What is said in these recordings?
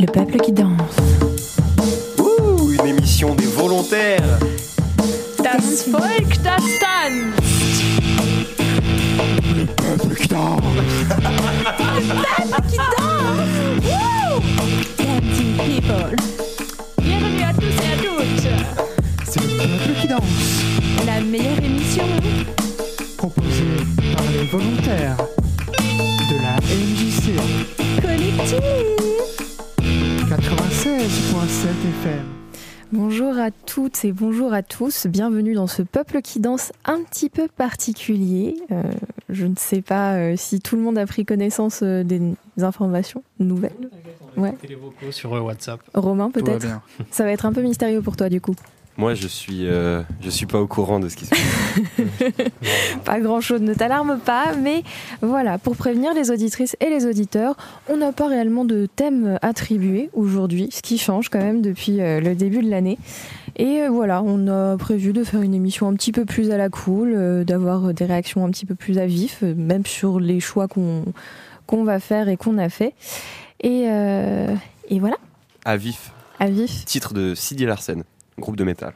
Le peuple qui danse. Ouh, une émission des volontaires. Das Volk, das tanzt. Le peuple qui danse. Dancing people. Bienvenue à tous et à toutes. C'est le peuple qui danse. La meilleure émission. Proposé par les volontaires de la MJC Collective. 96.7 FM. Bonjour à toutes et bonjour à tous. Bienvenue dans ce peuple qui danse un petit peu particulier. Euh, je ne sais pas euh, si tout le monde a pris connaissance euh, des informations nouvelles. Ouais. les vocaux sur WhatsApp. Romain, peut-être? Ça va être un peu mystérieux pour toi du coup. Moi, je suis, euh, je suis pas au courant de ce qui se passe. Pas grand chose, ne t'alarme pas, mais voilà, pour prévenir les auditrices et les auditeurs, on n'a pas réellement de thème attribué aujourd'hui, ce qui change quand même depuis euh, le début de l'année. Et euh, voilà, on a prévu de faire une émission un petit peu plus à la cool, d'avoir des réactions un petit peu plus à vif, même sur les choix qu'on qu'on va faire et qu'on a fait. Et, et voilà, À vif, à vif, titre de Sidi Larsen, groupe de métal.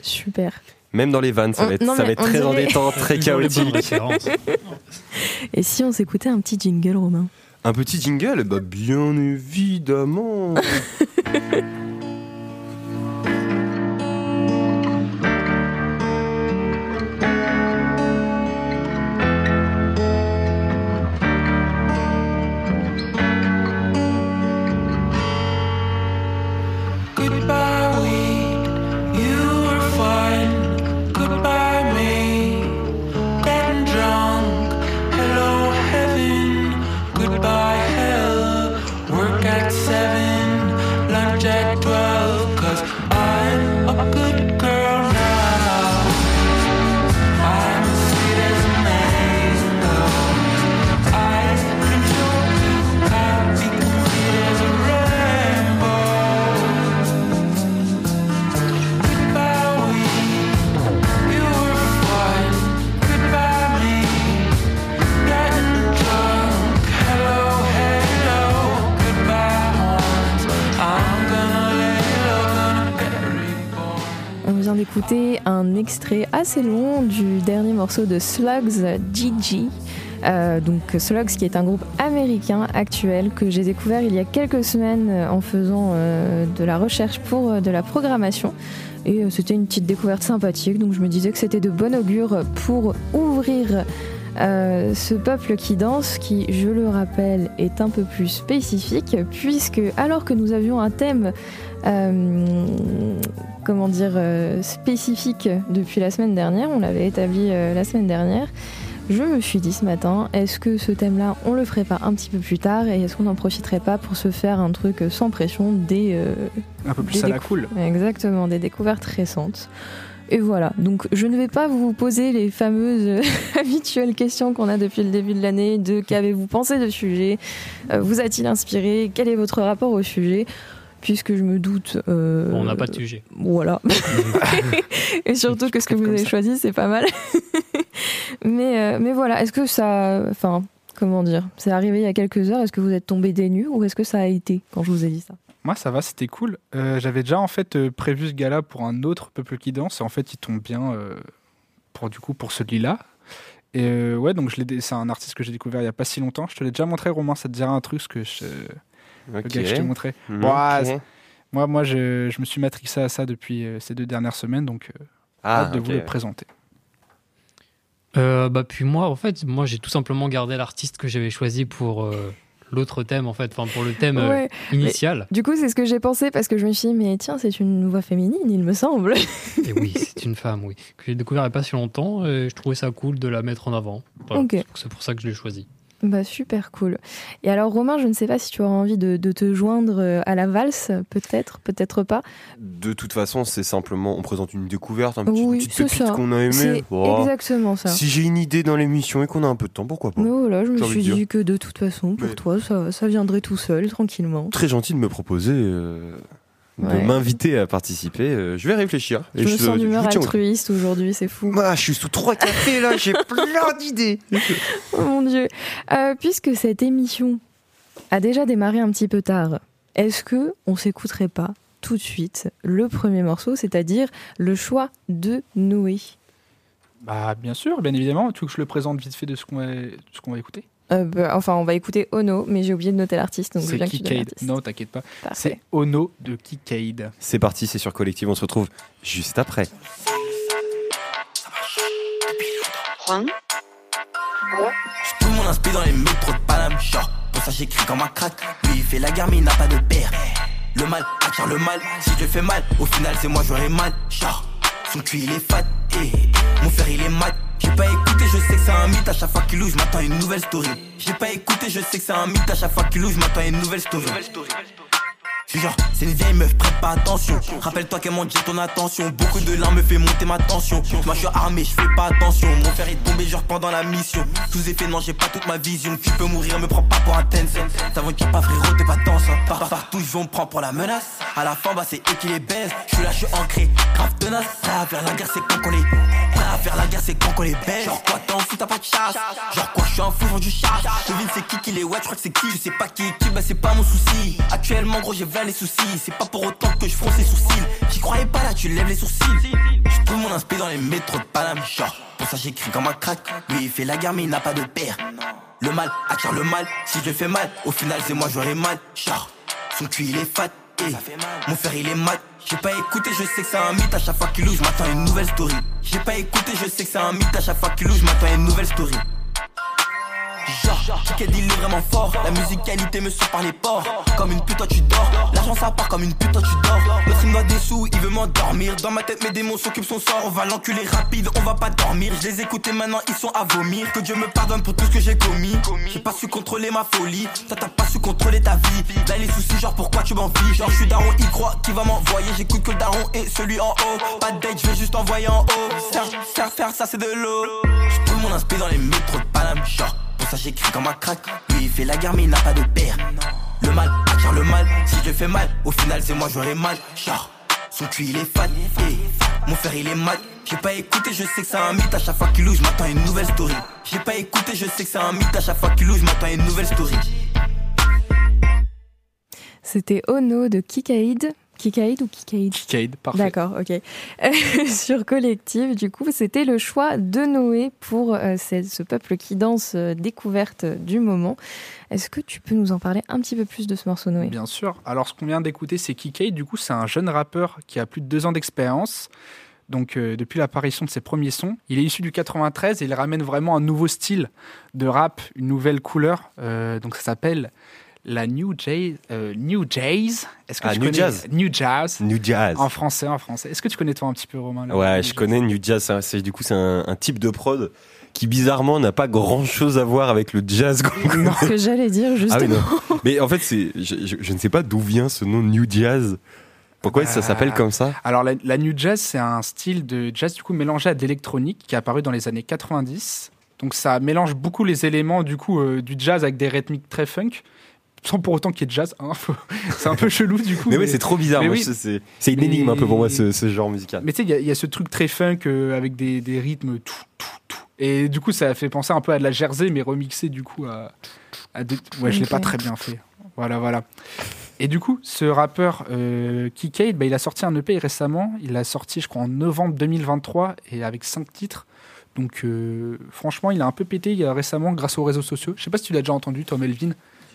super. Même dans les vannes, ça On- va être, non, ça mais va être on très dirait- embêtant, très chaotique. Et si on s'écoutait un petit jingle, Romain? Un petit jingle Bah, bien évidemment. de Slugs, Gigi. Euh, donc Slugs qui est un groupe américain actuel que j'ai découvert il y a quelques semaines euh, en faisant euh, de la recherche pour de la programmation. Et c'était une petite découverte sympathique, donc je me disais que c'était de bon augure pour ouvrir ce peuple qui danse, qui, je le rappelle, est un peu plus spécifique, puisque alors que nous avions un thème comment dire, euh, spécifique depuis la semaine dernière. On l'avait établi euh, la semaine dernière. Je me suis dit ce matin, est-ce que ce thème-là, on le ferait pas un petit peu plus tard et est-ce qu'on n'en profiterait pas pour se faire un truc sans pression des, euh, Un peu plus Des à la cool. exactement, des découvertes récentes. Et voilà, donc je ne vais pas vous poser les fameuses habituelles questions qu'on a depuis le début de l'année de qu'avez-vous pensé de sujet, vous a-t-il inspiré, quel est votre rapport au sujet, puisque je me doute... euh, Bon, on n'a pas de sujet. voilà. Et surtout que ce que vous avez ça. choisi, c'est pas mal. mais, euh, mais voilà, est-ce que ça. Enfin, comment dire C'est arrivé il y a quelques heures. Est-ce que vous êtes tombé des nues ou est-ce que ça a été quand je vous ai dit ça? Moi, ça va, c'était cool. Euh, J'avais déjà en fait euh, prévu ce gala pour un autre peuple qui danse. Et en fait, il tombe bien euh, pour du coup pour celui-là. Et euh, ouais, donc je l'ai dé- c'est un artiste que j'ai découvert il y a pas si longtemps. Je te l'ai déjà montré, Romain. Ça te dira un truc, ce que je, le Ok. gars que je t'ai montré. Mhm, Bon, ah, Moi, moi, je, je me suis matrixé à ça depuis euh, ces deux dernières semaines, donc euh, Ah, hâte de vous le présenter. Euh, bah, puis moi, en fait, moi, j'ai tout simplement gardé l'artiste que j'avais choisi pour euh, l'autre thème, en fait, enfin, pour le thème euh, initial. Du coup, c'est ce que j'ai pensé parce que je me suis dit, mais tiens, c'est une voix féminine, il me semble. Et oui, c'est une femme, oui. Que j'ai découvert il n'y a pas si longtemps et je trouvais ça cool de la mettre en avant. Voilà. Ok. C'est pour ça que je l'ai choisi. Bah, super cool. Et alors, Romain, je ne sais pas si tu auras envie de, de te joindre euh, à la valse, peut-être, peut-être pas. De toute façon, c'est simplement, on présente une découverte, un petit, Oui, une petite c'est pépite ça. qu'on a aimé. Oh. exactement ça. Si j'ai une idée dans l'émission et qu'on a un peu de temps, pourquoi pas Mais voilà, je me suis dit que de toute façon, pour Mais- toi, ça, ça viendrait tout seul, tranquillement. Très gentil de me proposer euh, de Ouais. m'inviter à participer. euh, je vais réfléchir. Je me sens d'humeur altruiste aujourd'hui, c'est fou. Ah, je suis sous trois cafés là, j'ai plein d'idées. Oh mon dieu. Euh, puisque cette émission a déjà démarré un petit peu tard, est-ce que on s'écouterait pas tout de suite le premier morceau, c'est-à-dire le choix de Noé? Bah, bien sûr, bien évidemment. Tu veux que je le présente vite fait de ce qu'on va, ce qu'on va écouter? Euh, bah, Enfin, on va écouter Ono, mais j'ai oublié de noter l'artiste, donc je C'est l'artiste. Non, t'inquiète pas. C'est Ono de Kikade. C'est parti, c'est sur Collective. On se retrouve juste après. Juan, Tout le monde inspire dans les métros de Paname, genre Pour ça j'écris comme un crack Lui il fait la guerre mais il n'a pas de père Le mal attire le mal Si je fais mal, au final c'est moi j'aurai mal Genre, son cul il est fat eh, Mon frère il est mat. J'ai pas écouté, je sais que c'est un mythe. À chaque fois qu'il loue, je une nouvelle story. J'ai pas écouté, je sais que c'est un mythe. À chaque fois qu'il loue, je une nouvelle story genre, c'est une vieille meuf, prête pas attention. Rappelle-toi qu'elle m'a dit ton attention. Beaucoup de larmes me fait monter ma tension. Moi je suis armé, je fais pas attention. Mon frère est tombé genre pendant la mission. Sous effet, non, j'ai pas toute ma vision. Tu peux mourir, me prends pas pour un Tencent. T'aventure pas, frérot, t'es pas tense. Par, partout, je me prend pour la menace. À la fin, bah c'est eux qui. Je suis là, je suis ancré, grave tenace. Faire la guerre, c'est quand qu'on les. Faire la guerre, c'est quand qu'on les baise. Genre quoi, t'en fous, t'as pas de chasse. Genre quoi, je suis un fou, du charge. Devine c'est qui qui les ouais, je crois que c'est qui. Je sais pas qui est qui, bah c'est pas mon souci. Actuellement, gros, j'ai vers les soucis. C'est pas pour autant que je fronce les sourcils. J'y croyais pas là, tu lèves les sourcils. Je trouve mon inspi dans les métros de Paname. Genre, pour ça j'écris comme un crack. Lui il fait la guerre, mais il n'a pas de père. Le mal attire le mal. Si je fais mal, au final c'est moi j'aurai mal. Genre, son cul il est fat. eh. Mon frère il est mat. J'ai pas écouté, je sais que c'est un mythe. À chaque fois qu'il loue, je m'attends une nouvelle story. J'ai pas écouté, je sais que c'est un mythe. À chaque fois qu'il loue, je m'attends une nouvelle story. Genre, Kiked il est vraiment fort. La musicalité me sort par les pores. Comme une pute, toi tu dors. L'argent ça part comme une pute, toi tu dors. L'autre il me doit des sous, il veut m'endormir. Dans ma tête, mes démons s'occupent son sort. On va l'enculer rapide, on va pas dormir. Je les écoutais maintenant, ils sont à vomir. Que Dieu me pardonne pour tout ce que j'ai commis. J'ai pas su contrôler ma folie. Toi t'as pas su contrôler ta vie. Là les soucis, genre pourquoi tu m'envies? Genre je suis daron, il croit qu'il va m'envoyer. J'écoute que le daron et celui en haut. Pas de date, je vais juste envoyer en haut. Faire, faire, faire, ça c'est de l'eau. Je mon inspire dans les métros de Paname. Genre, ça j'écris comme un crack. Lui il fait la guerre mais il n'a pas de père. Le mal attire le mal. Si je fais mal, au final c'est moi j'aurai mal. Genre, son cul il est fat. eh. Mon frère il est mat. J'ai pas écouté, je sais que c'est un mythe. À chaque fois qu'il loue, je m'attends une nouvelle story. J'ai pas écouté, je sais que c'est un mythe. À chaque fois qu'il loue, je m'attends une nouvelle story. C'était Ono de Kikaïd. Kikaïd ou Kikaïd Kikade, parfait. D'accord, ok. Sur Collective, du coup, c'était le choix de Noé pour euh, ce, peuple qui danse euh, découverte du moment. Est-ce que tu peux nous en parler un petit peu plus de ce morceau, Noé? Bien sûr. Alors, ce qu'on vient d'écouter, c'est Kikade. Du coup, c'est un jeune rappeur qui a plus de deux ans d'expérience. Donc, euh, depuis l'apparition de ses premiers sons, il est issu du 93 et il ramène vraiment un nouveau style de rap, une nouvelle couleur. Euh, donc, ça s'appelle la New Jazz. euh, New Jazz. Est-ce que Ah, tu New connais Jazz. New Jazz. New Jazz. En français, en français. Est-ce que tu connais toi un petit peu Romain Ouais, je jazz connais New Jazz. c'est- c'est- du coup, c'est un, un type de prod qui bizarrement n'a pas grand chose à voir avec le jazz. qu'on connaît. Ce que j'allais dire, Ah justement. oui, non. Mais en fait, c'est, je, je- je ne sais pas d'où vient ce nom New Jazz. Pourquoi ça Ah. s'appelle comme ça? Alors la, la new jazz, c'est un style de jazz du coup mélangé à de l'électronique qui est apparu dans les années 90. Donc ça mélange beaucoup les éléments du coup euh, du jazz avec des rythmiques très funk, sans pour autant qu'il y ait de jazz. hein. Faut- c'est un peu chelou du coup. Mais oui, c'est trop bizarre. oui. c'est- une Mais- énigme un peu pour moi ce, ce genre musical. Mais tu sais, il y a- il y, a ce truc très funk euh, avec des, des rythmes tout, tout, tout. Et du coup, ça fait penser un peu à de la Jersey, mais remixé du coup à. à des- Ouais, je l'ai pas très bien fait. Voilà, voilà. Et du coup, ce rappeur euh, Kikade, bah, il a sorti un EP récemment. Il l'a sorti, je crois, en novembre 2023 et avec cinq titres. Donc, euh, franchement, il a un peu pété il y a récemment grâce aux réseaux sociaux. Je sais pas si tu l'as déjà entendu, toi, Melvin.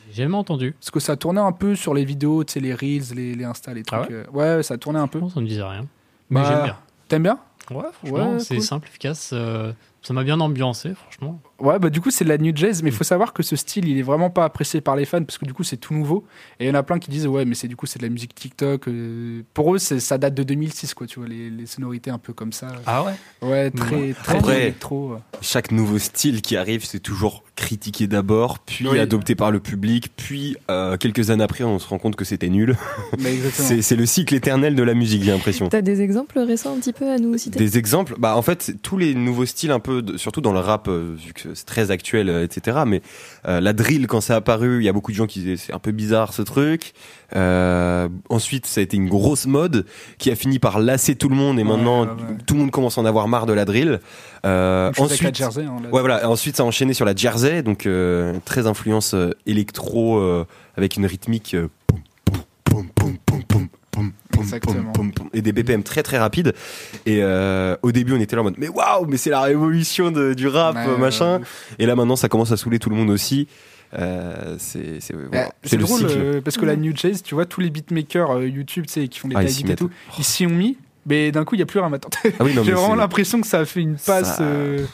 J'ai jamais entendu. Parce que ça tournait un peu sur les vidéos, tu sais, les Reels, les, les Insta, les trucs. Ah euh, ouais, ça tournait un peu. Non, ça me disait rien. Mais Bah, j'aime bien. T'aimes bien? Ouais, franchement, Ouais, c'est cool. simple, efficace. euh, ça m'a bien ambiancé, franchement. Ouais, bah du coup, c'est de la new jazz, mais il faut savoir que ce style, il est vraiment pas apprécié par les fans parce que du coup, c'est tout nouveau. Et il y en a plein qui disent, ouais, mais c'est du coup, c'est de la musique TikTok. euh, Pour eux, c'est- ça date de 2006, quoi, tu vois, les, les sonorités un peu comme ça. Ah ouais? Ouais, très, très Après- électro. Chaque nouveau style qui arrive, c'est toujours critiqué d'abord, puis Oui. adopté par le public, puis euh, quelques années après, on se rend compte que c'était nul. C'est le cycle éternel de la musique, j'ai l'impression. T'as des exemples récents un petit peu à nous citer? Des exemples, bah en fait tous les nouveaux styles un peu, de- surtout dans le rap, euh, vu que c'est très actuel, euh, etc. Mais euh, la drill quand c'est apparu, il y a beaucoup de gens qui disaient c'est un peu bizarre ce truc. Euh, ensuite ça a été une grosse mode qui a fini par lasser tout le monde et Ouais, maintenant ouais, ouais. tout le monde commence à en avoir marre de la drill. Euh, ensuite, Jersey. hein. Ouais, voilà. Ensuite, ça a enchaîné sur la jersey, donc euh, très influence euh, électro euh, avec une rythmique. euh, Exactement. pom, pom, et des BPM très très rapides. Et euh, au début, on était là en mode, mais waouh, mais c'est la révolution de- du rap, Ouais, euh, machin. Et là maintenant, ça commence à saouler tout le monde aussi. Euh, c'est c'est voilà, Bah, le drôle cycle. parce que la New Jazz, tu vois, tous les beatmakers YouTube, tu sais, qui font des Ah, et tout, ils s'y ont mis, mais d'un coup, il n'y a plus rien maintenant. Ah oui, J'ai vraiment l'impression que ça a fait une passe ça- euh,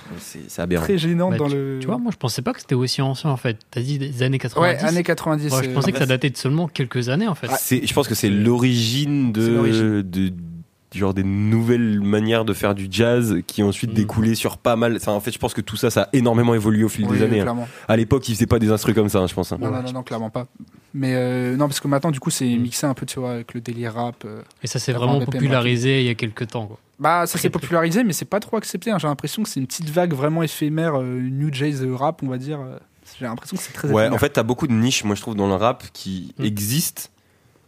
très gênante Bah, dans tu, le. tu vois, moi je pensais pas que c'était aussi ancien en fait. T'as dit des années 90. ouais, années 90. Ouais, je euh, pensais que ça datait de seulement quelques années en fait. Je pense que c'est l'origine C'est de, l'origine. de genre des nouvelles manières de faire du jazz qui ont ensuite Mm. découlé sur pas mal. Enfin, en fait, je pense que tout ça, ça a énormément évolué au fil oui, des années. hein. clairement. À l'époque, ils faisaient pas des instrus comme ça, hein, je pense. hein. Non, non, non, non, clairement pas. Mais euh, non, parce que maintenant, du coup, c'est mixé un peu, tu vois, avec le délire rap. euh. Et ça s'est vraiment popularisé il y a quelques temps. Quoi. Bah, ça s'est popularisé, mais c'est pas trop accepté. hein. J'ai l'impression que c'est une petite vague vraiment éphémère, euh, New Jazz rap, on va dire. J'ai l'impression que c'est très Ouais, éphémère. en fait, t'as beaucoup de niches, moi je trouve, dans le rap qui Mm. existent,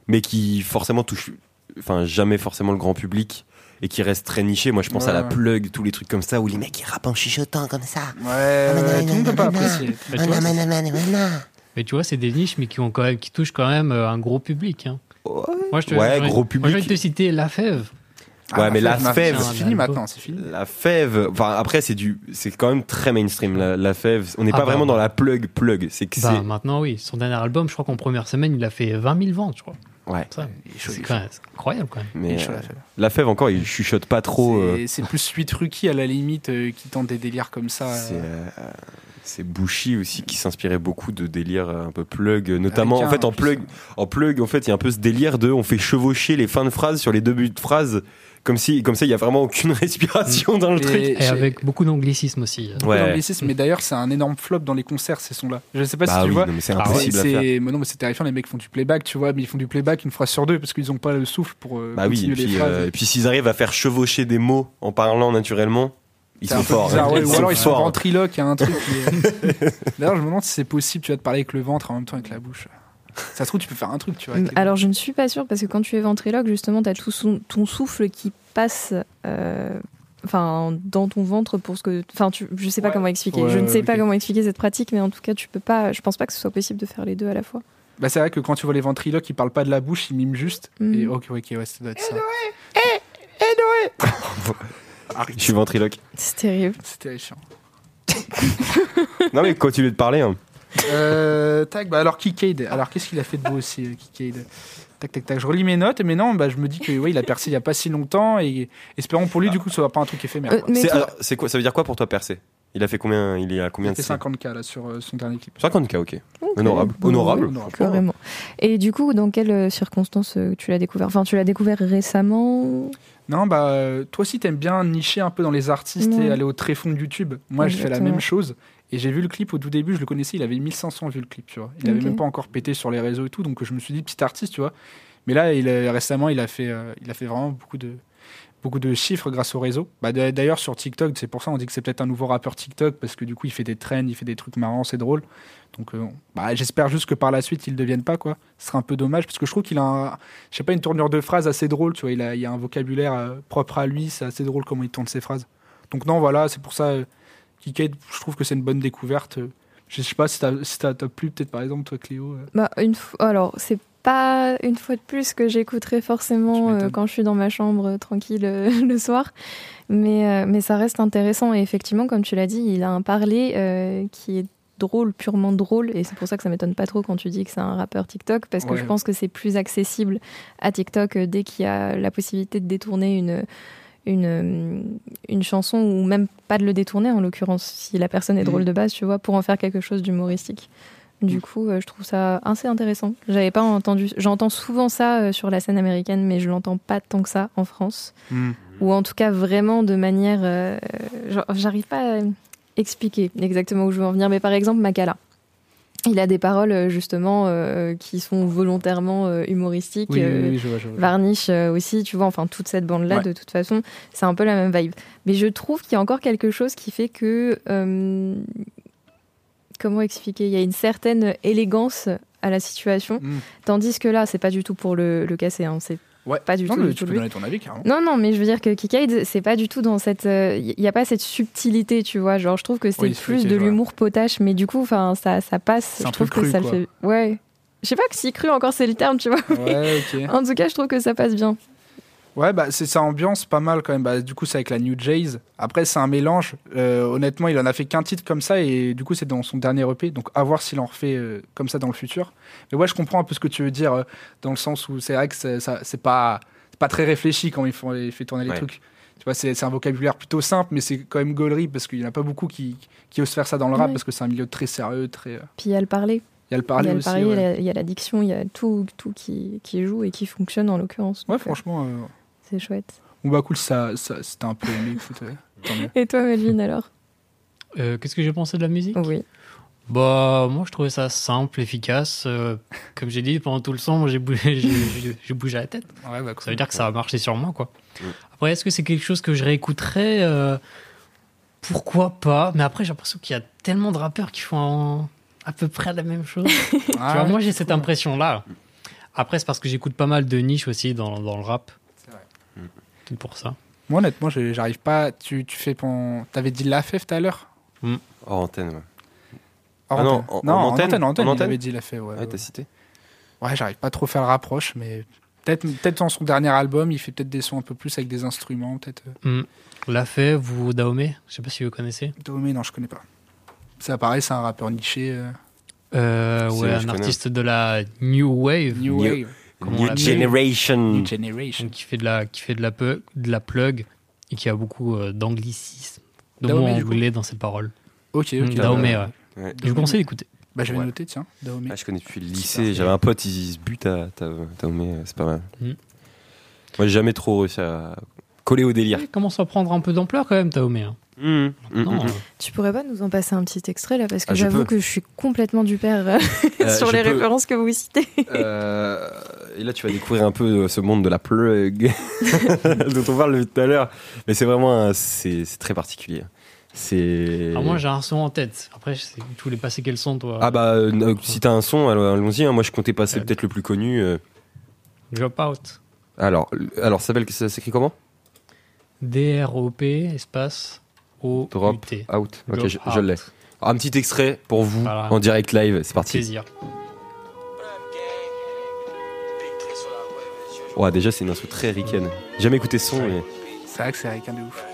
mais qui forcément touchent, enfin, jamais forcément le grand public et qui restent très nichés. Moi, je pense Ouais, à la ouais. plug, tous les trucs comme ça où les mecs ils rappent en chuchotant comme ça. Ouais, ouais, tout le monde peut pas apprécier. Mais tu, vois, c'est- des niches, mais qui, ont quand même, qui touchent quand même euh, un gros public. hein. Moi, je te, Ouais, gros Moi, public. j'ai envie de te citer La Fève. Ouais, mais la fève- c'est fini maintenant, c'est fini. La fève, enfin après c'est du, c'est quand même très mainstream la, la fève. On n'est Ah pas bah, vraiment bah. dans la plug plug. C'est que Bah, maintenant, oui. Son dernier album, je crois qu'en première semaine, il a fait 20 000 ventes, je crois. Ouais. C'est incroyable quand même. Mais chaud, euh, la fève. la fève encore, il chuchote pas trop. euh, C'est- C'est plus Sweet Rookie à la limite euh, qui tente des délires comme ça. C'est euh. euh, Bushi aussi qui s'inspirait beaucoup de délires un peu plug, notamment Avec en un, fait en plug. En plug, en fait, il y a un peu ce délire de on fait chevaucher les fins de phrases sur les débuts de phrases, comme si comme ça il y a vraiment aucune respiration dans le Et- truc. Et avec beaucoup d'anglicisme aussi. beaucoup Ouais. d'anglicisme, mais d'ailleurs c'est un énorme flop dans les concerts ces sons-là. Je sais pas Bah si tu oui, vois. non, mais c'est Ah ouais, impossible à faire. C'est mais non mais c'est terrifiant les mecs font du playback tu vois mais ils font du playback une phrase sur deux parce qu'ils ont pas le souffle pour euh, Bah oui, et les puis, phrases. euh, et puis s'ils arrivent à faire chevaucher des mots en parlant naturellement, ils C'est sont forts. bizarre, hein. ouais, Ils ou sont alors ils sont forts. ventriloques, il y a un truc. qui est- D'ailleurs, je me demande si c'est possible, tu vas te parler avec le ventre en même temps avec la bouche. Ça se trouve, tu peux faire un truc, tu vois. Alors je ne suis pas sûre parce que quand tu es ventriloque, justement, tu as tout son- ton souffle qui passe euh, enfin, dans ton ventre pour ce que. Enfin, tu, je sais pas Ouais. comment expliquer. Ouais, je ne sais pas comment expliquer cette pratique, mais en tout cas, tu peux pas. Je pense pas que ce soit possible de faire les deux à la fois. Bah, c'est vrai que quand tu vois les ventriloques, ils parlent pas de la bouche, ils miment juste. Mhm. Et ok, ok, ouais, ça doit être ça. Je suis ventriloque. C'est terrible. C'est terrifiant. non mais continue de parler. hein. Euh, tac, bah alors Kikade. Alors qu'est-ce qu'il a fait de beau aussi, euh, Kikade Tac, tac, tac. Je relis mes notes, mais non, bah, je me dis que ouais, il a percé il y a pas si longtemps et espérons pour lui, du coup, ce soit pas un truc éphémère. Euh, quoi. mais C'est alors, c'est quoi Ça veut dire quoi pour toi percer? Il a fait combien Il est à Il combien a de fait streams 50k là sur euh, son dernier clip. 50k, ok. Ok. Honorable. Bon, Honorable. Honorable. Carrément. Et du coup, dans quelles euh, circonstances euh, tu l'as découvert? Enfin, tu l'as découvert récemment? Non, bah, euh, toi aussi, t'aimes bien nicher un peu dans les artistes Ouais. et aller au tréfonds de YouTube. Moi, je fais la Exactement. même chose. Et j'ai vu le clip au tout début, je le connaissais, il avait 1500 vues le clip, tu vois. Il avait Ok. même pas encore pété sur les réseaux et tout, donc je me suis dit, petit artiste, tu vois. Mais là, il a- récemment, il a, fait, euh, il a fait vraiment beaucoup de, beaucoup de chiffres grâce au réseau. Bah, d'a- D'ailleurs, sur TikTok, c'est pour ça on dit que c'est peut-être un nouveau rappeur TikTok, parce que du coup, il fait des trends, il fait des trucs marrants, c'est drôle. Donc, euh, bah, j'espère juste que par la suite, il ne devienne pas, quoi. Ce serait un peu dommage, parce que je trouve qu'il a, un- je sais pas, une tournure de phrase assez drôle, tu vois. Il a, il a un vocabulaire euh, propre à lui, c'est assez drôle comment il tourne ses phrases. Donc, non, voilà, c'est pour ça, je trouve que c'est une bonne découverte. Je sais pas si t'as si plu, peut-être par exemple, toi, Cléo. euh. Bah, une. Alors, c'est pas une fois de plus que j'écouterai forcément euh, quand je suis dans ma chambre euh, tranquille euh, le soir. Mais, mais ça reste intéressant. Et effectivement, comme tu l'as dit, il a un parler qui est drôle, purement drôle. Et c'est pour ça que ça m'étonne pas trop quand tu dis que c'est un rappeur TikTok. Parce que Ouais. je pense que c'est plus accessible à TikTok dès qu'il y a la possibilité de détourner une. Une, une chanson ou même pas de le détourner en l'occurrence si la personne est Mhm. drôle de base tu vois pour en faire quelque chose d'humoristique du coup, euh, je trouve ça assez intéressant. J'avais pas entendu. J'entends souvent ça euh, sur la scène américaine, mais je l'entends pas tant que ça en France. Ou en tout cas vraiment de manière. euh, J'arrive pas à expliquer exactement où je veux en venir. Mais par exemple, Makala. Il a des paroles euh, justement euh, qui sont volontairement euh, humoristiques. Oui, oui, oui, je vois, je vois. Varnish euh, aussi, tu vois, enfin toute cette bande-là, Ouais. de toute façon, c'est un peu la même vibe. Mais je trouve qu'il y a encore quelque chose qui fait que. comment expliquer? Il y a une certaine élégance à la situation, Mm. tandis que là, c'est pas du tout pour le, le casser, hein, c'est Ouais. pas du Non, tout, mais du tu tout peux donner ton avis, carrément. Non, non, mais je veux dire que Kikade, c'est pas du tout dans cette. Il n'y a pas cette subtilité, tu vois. Genre, je trouve que c'est Oui, plus de l'humour potache, mais du coup, enfin, ça, ça passe. Je un trouve peu que cru, ça quoi. le fait. Ouais. Je sais pas que si cru encore c'est le terme, tu vois. Ouais, ok. En tout cas, je trouve que ça passe bien. Ouais, bah, c'est sa ambiance pas mal quand même. Bah, du coup, c'est avec la New Jays. Après, c'est un mélange. Euh, honnêtement, il en a fait qu'un titre comme ça et du coup, c'est dans son dernier EP. Donc, à voir s'il en refait euh, comme ça dans le futur. Mais ouais, je comprends un peu ce que tu veux dire euh, dans le sens où c'est vrai que c'est ça- c'est pas, c'est pas très réfléchi quand il, font, il fait tourner les Ouais. trucs. Tu vois, c'est c'est un vocabulaire plutôt simple, mais c'est quand même gaulerie parce qu'il n'y en a pas beaucoup qui, qui osent faire ça dans le rap Ouais. parce que c'est un milieu très sérieux, très. euh, Puis il y a le parler. Il y a le parler aussi. il y a ouais. la- il y a l'addiction, il y a tout, tout qui, qui joue et qui fonctionne en l'occurrence. Ouais, Donc, euh, franchement. C'est chouette. Bon, bah cool, ça, ça, c'était un peu aimé. Et toi, Melvin, alors? Euh, Qu'est-ce que j'ai pensé de la musique? Oui. Bah, moi, je trouvais ça simple, efficace. Euh, comme j'ai dit, pendant tout le son, j'ai bougé, j'ai- bougé la tête. Ouais, bah, Ça veut dire que ça a marché sur moi, quoi. Après, est-ce que c'est quelque chose que je réécouterais? Euh, Pourquoi pas? Mais après, j'ai l'impression qu'il y a tellement de rappeurs qui font à peu près la même chose. Ah, tu vois, ouais, moi, j'ai cette cool. impression-là. Après, c'est parce que j'écoute pas mal de niches aussi dans, dans le rap. C'est vrai. C'est pour ça. Moi, honnêtement, j'arrive pas. Tu, tu fais ton. T'avais dit la FF tout à l'heure? Hors antenne, ouais. Hors Ah non, antenne. en- en non, en antenne antenne, en antenne, En il antenne avait dit la FF, ouais. Ouais, ouais. t'as cité Ouais, j'arrive pas trop à faire le rapproche, mais peut-être peut-être dans son dernier album, il fait peut-être des sons un peu plus avec des instruments, peut-être. euh. Mm. L'a fait, vous, Dahomey? Je sais pas si vous connaissez. Domé, non, je connais pas. Ça pareil, c'est un rappeur niché. euh, Euh, ouais, un connais. artiste de la New Wave. New, New- Wave, Comment New Generation. New Generation. qui fait de la qui fait de la pu- de la plug et qui a beaucoup euh, d'anglicisme de Dahomey, mots anglais dans ses paroles Ok, ok. Dahomey ouais. Ouais. je vous conseille d'écouter Bah, je vais Ouais. noter, tiens. Dahomey. Ah, je connais depuis le lycée. J'avais un pote, il, se bute à Taomé, c'est pas mal. Mm. Moi, j'ai jamais trop réussi à coller au délire. il commence à prendre un peu d'ampleur quand même Dahomey hein. Mm, mm, Non, mm, mm. euh, Tu pourrais pas nous en passer un petit extrait là Parce que Ah, j'avoue que je suis complètement du père euh, Euh, sur les peux- références que vous citez. Euh, et là, tu vas découvrir un peu ce monde de la plug dont on parle tout à l'heure. Mais c'est vraiment, c'est c'est très particulier. C'est. alors moi j'ai un son en tête après je sais- tu voulais passer quel son toi? Ah bah, euh, si t'as un son, alors, allons-y. hein. Moi, je comptais passer peut-être le plus connu. euh. Drop Out Alors, alors, ça s'appelle, ça s'écrit comment? D-R-O-P espace O Drop Out. Ok, je, je l'ai. Alors, un petit extrait pour vous Voilà. en direct live. C'est parti. plaisir Ouais, déjà, c'est une instru très ricaine. J'ai Jamais écouté ce son, mais. C'est vrai que c'est un de ouf.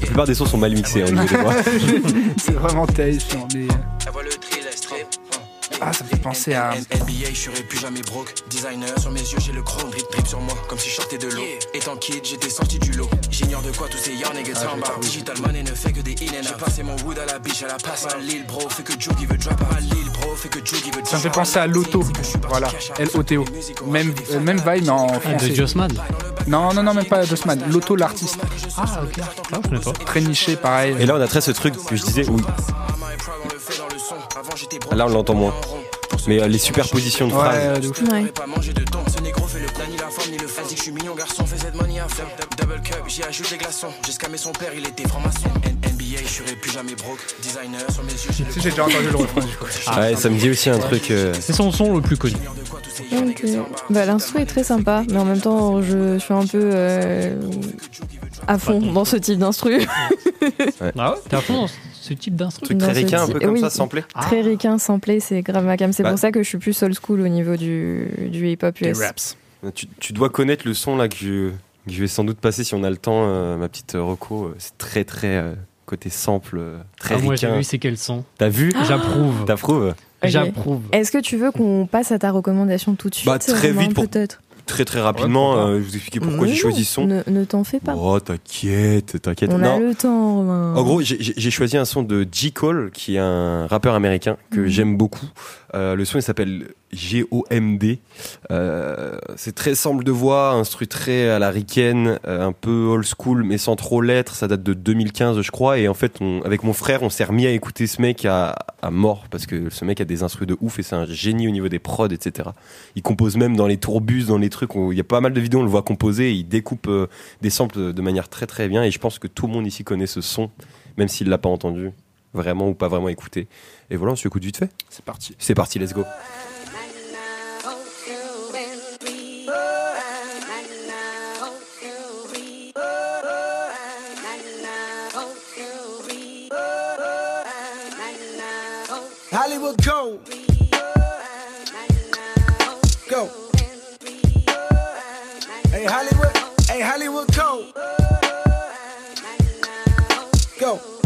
La plupart des sons sont mal mixés hein, au niveau des voix. c'est vraiment terrifiant. Mais... Ah, ça me fait penser à. Ça me fait penser à Loto. Voilà, L-O-T-O. Même, euh, vibe, mais en Ah, de français. Jossman Non, non, non, même pas Dosman. Loto, l'artiste. ah ok ah, Très niché, pareil. Et là, on a très ce truc que je disais, où Là, on l'entend moins. Mais euh, les superpositions de phrases. Ouais. Ouais. Si, j'ai déjà entendu le refrain du coup. Ouais, ça me dit aussi un truc. euh, c'est son son le plus connu. Bah, L'instru est très sympa, mais en même temps, je suis un peu euh, à fond dans ce type d'instru. ah ouais t'es à fond dans ce type d'instru truc Dans très ce ricain, un peu comme oui. ça, samplé. Très ricain, samplé, c'est grave ma cam. C'est Bah. pour ça que je suis plus old school au niveau du, du hip-hop US. raps. Tu, tu dois connaître le son là que je, que je vais sans doute passer si on a le temps, euh, ma petite euh, Rocco. C'est très très euh, côté sample, euh, très Ah, moi j'ai ricain. vu c'est quel son T'as vu j'approuve T'approuves j'approuve Est-ce que tu veux qu'on passe à ta recommandation tout de suite Bah, très vite pour- peut-être? Très très rapidement, Ouais, euh, vous expliquer pourquoi j'ai choisi ce son. Ne, ne t'en fais pas. Oh, t'inquiète, t'inquiète. On a Non. le temps, Romain. En gros, j'ai- choisi un son de J. Cole, qui est un rappeur américain que Mhm. j'aime beaucoup. Euh, le son, il s'appelle G-O-M-D. Euh, c'est très simple de voix, instru très à la ricaine, euh, un peu old school, mais sans trop l'être. Ça date de 2015, je crois. Et en fait, on- avec mon frère, on s'est remis à écouter ce mec à, à mort, parce que ce mec a des instrus de ouf et c'est un génie au niveau des prods, etc. Il compose même dans les tourbus, dans les trucs. où Il y a pas mal de vidéos, on le voit composer. et il découpe euh, des samples de manière très très bien. Et je pense que tout le monde ici connaît ce son, même s'il l'a pas entendu, vraiment ou pas vraiment écouté. Et voilà, on se écoute vite fait. C'est parti. C'est parti, let's go. Hollywood go. Go. Hey Hollywood, hey Hollywood go. Go.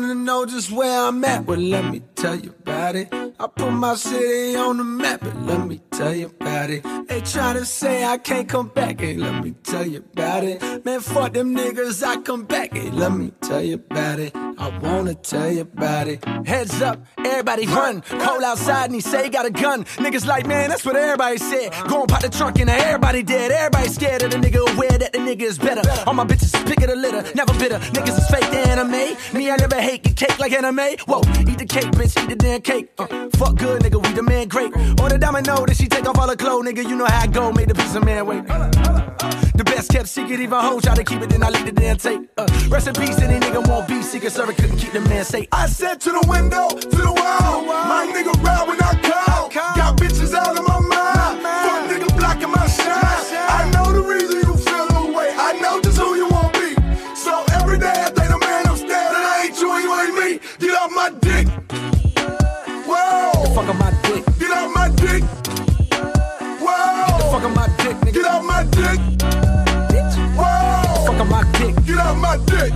Wanna know just where I'm at? Well, let me tell you about it. I put my city on the map, but let me tell you about it. They try to say I can't come back, hey, let me tell you about it. Man, fuck them niggas, I come back, hey, let me tell you about it. I wanna tell you about it. Heads up, everybody run. Cole outside and he say he got a gun. Niggas like, man, that's what everybody said. Go and pop the trunk and everybody dead. Everybody scared of the nigga, aware that the nigga is better. All my bitches pick of the litter, never bitter. Niggas is fake anime. Me, I never hate get cake like anime. Whoa, eat the cake, bitch, eat the damn cake. Uh, fuck good, nigga, we the man great. On the domino, that she take off all her clothes, nigga. You know how I go, made the piece of man wait. The best kept secret, even hoes try to keep it, then I leave the damn tape. Uh, rest in peace, any nigga won't be secret, server couldn't keep the man safe. I said to the window, to the wall. My nigga ride when I call. Got bitches out of my mind. Fuck nigga blocking my shine. I know the reason you feel the way. I know just who you want be. So every day I thank the man upstairs that I ain't you and you ain't me. Get off my dick. Whoa. Fuck on my dick. Get off my dick. Whoa. Fuck on my dick, nigga. Get off my dick. Dick. My dick.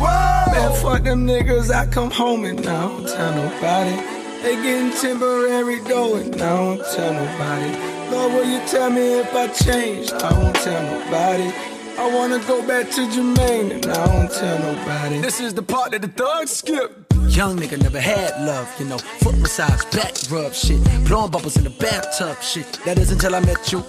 Whoa. Man, fuck them niggas, I come home and I don't tell nobody. They getting temporary dough and I don't tell nobody. Lord, will you tell me if I changed? I won't tell nobody. I wanna go back to Jermaine and I don't tell nobody. This is the part that the thugs skip. Young nigga never had love, you know. Foot massage, back rub shit. Blowing bubbles in the bathtub shit. That is until I met you.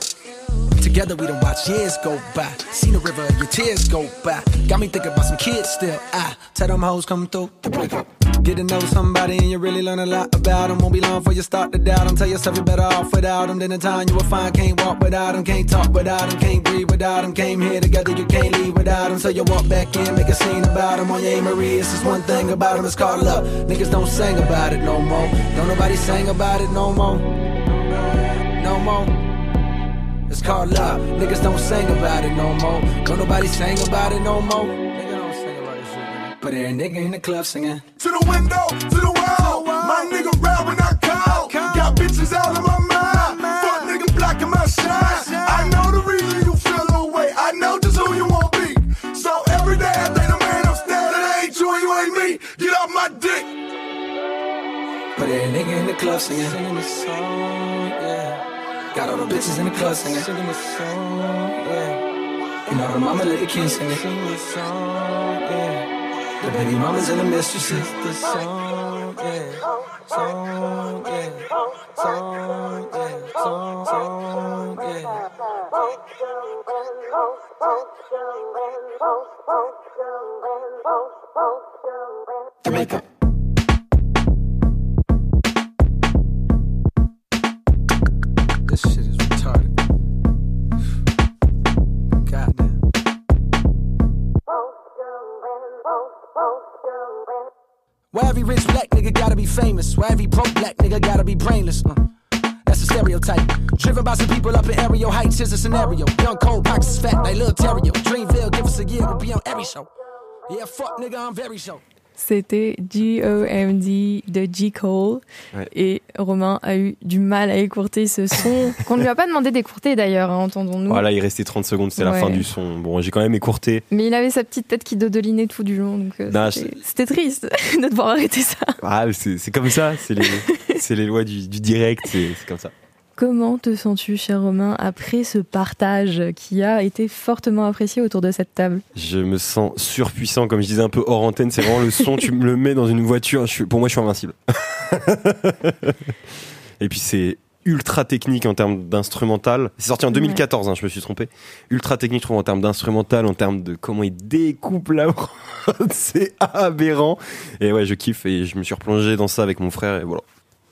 Together we done watch years go by. Seen the river, your tears go by. Got me thinking about some kids still. I tell them hoes come through to break up. Get to know somebody and you really learn a lot about them. Won't be long before you start to doubt them. Tell yourself you're better off without them. Then in time you will find can't walk without them. Can't talk without them. Can't breathe without them. Came here together, you can't leave without them. So you walk back in, make a scene about them. On your. Marie, it's just one thing about them. It's called love. Niggas don't sing about it no more. Don't nobody sing about it no more. No more. It's called love. Niggas don't sing about it no more. Don't nobody sing about it no more. Nigga don't sing about this shit, nigga. But every nigga in the club singing. To the window, to the wall. My nigga ride when I call. Got bitches out of my mind. Fuck nigga blocking my shine. I know the reason you feel the way. I know just who you want be. So every day I thank the man upstairs that ain't you and you ain't me. Get off my dick. But every nigga in the club singing. Singing the song, yeah. Got all the bitches in the club singing. Song, yeah. And all the mama let the kids singing. Singing the song, yeah. The baby mamas and the mistresses. The song, yeah. Song, yeah. Song, yeah. Song, song, yeah. Jamaica. This shit is retarded. Why every rich black nigga gotta be famous? Why every broke black nigga gotta be brainless? Uh, that's a stereotype. Driven by some people up in aerial heights. Here's a scenario. Young pockets is fat like Lil Terrio. Dreamville, give us a year, we'll be on every show. Yeah, fuck nigga, I'm very show. C'était G.O.M.D. de G. Cole. Ouais. Et Romain a eu du mal à écourter ce son, qu'on ne lui a pas demandé d'écourter d'ailleurs, hein, entendons-nous. Voilà, il restait 30 secondes, c'est la fin du son. Bon, j'ai quand même écourté. Mais il avait sa petite tête qui dodelinait tout du long, donc euh, Non, c'était triste de devoir arrêter ça. Ah, c'est c'est comme ça, c'est les, lois du, du direct, c'est comme ça. Comment te sens-tu, cher Romain, après ce partage qui a été fortement apprécié autour de cette table? Je me sens surpuissant, comme je disais un peu hors antenne, c'est vraiment le son, tu me le mets dans une voiture, je pour moi je suis invincible. Et puis c'est ultra technique en termes d'instrumental. C'est sorti en 2014, hein, je me suis trompé. Ultra technique, je trouve, en termes d'instrumental, en termes de comment il découpe la c'est aberrant. Et ouais, je kiffe et je me suis replongé dans ça avec mon frère et voilà,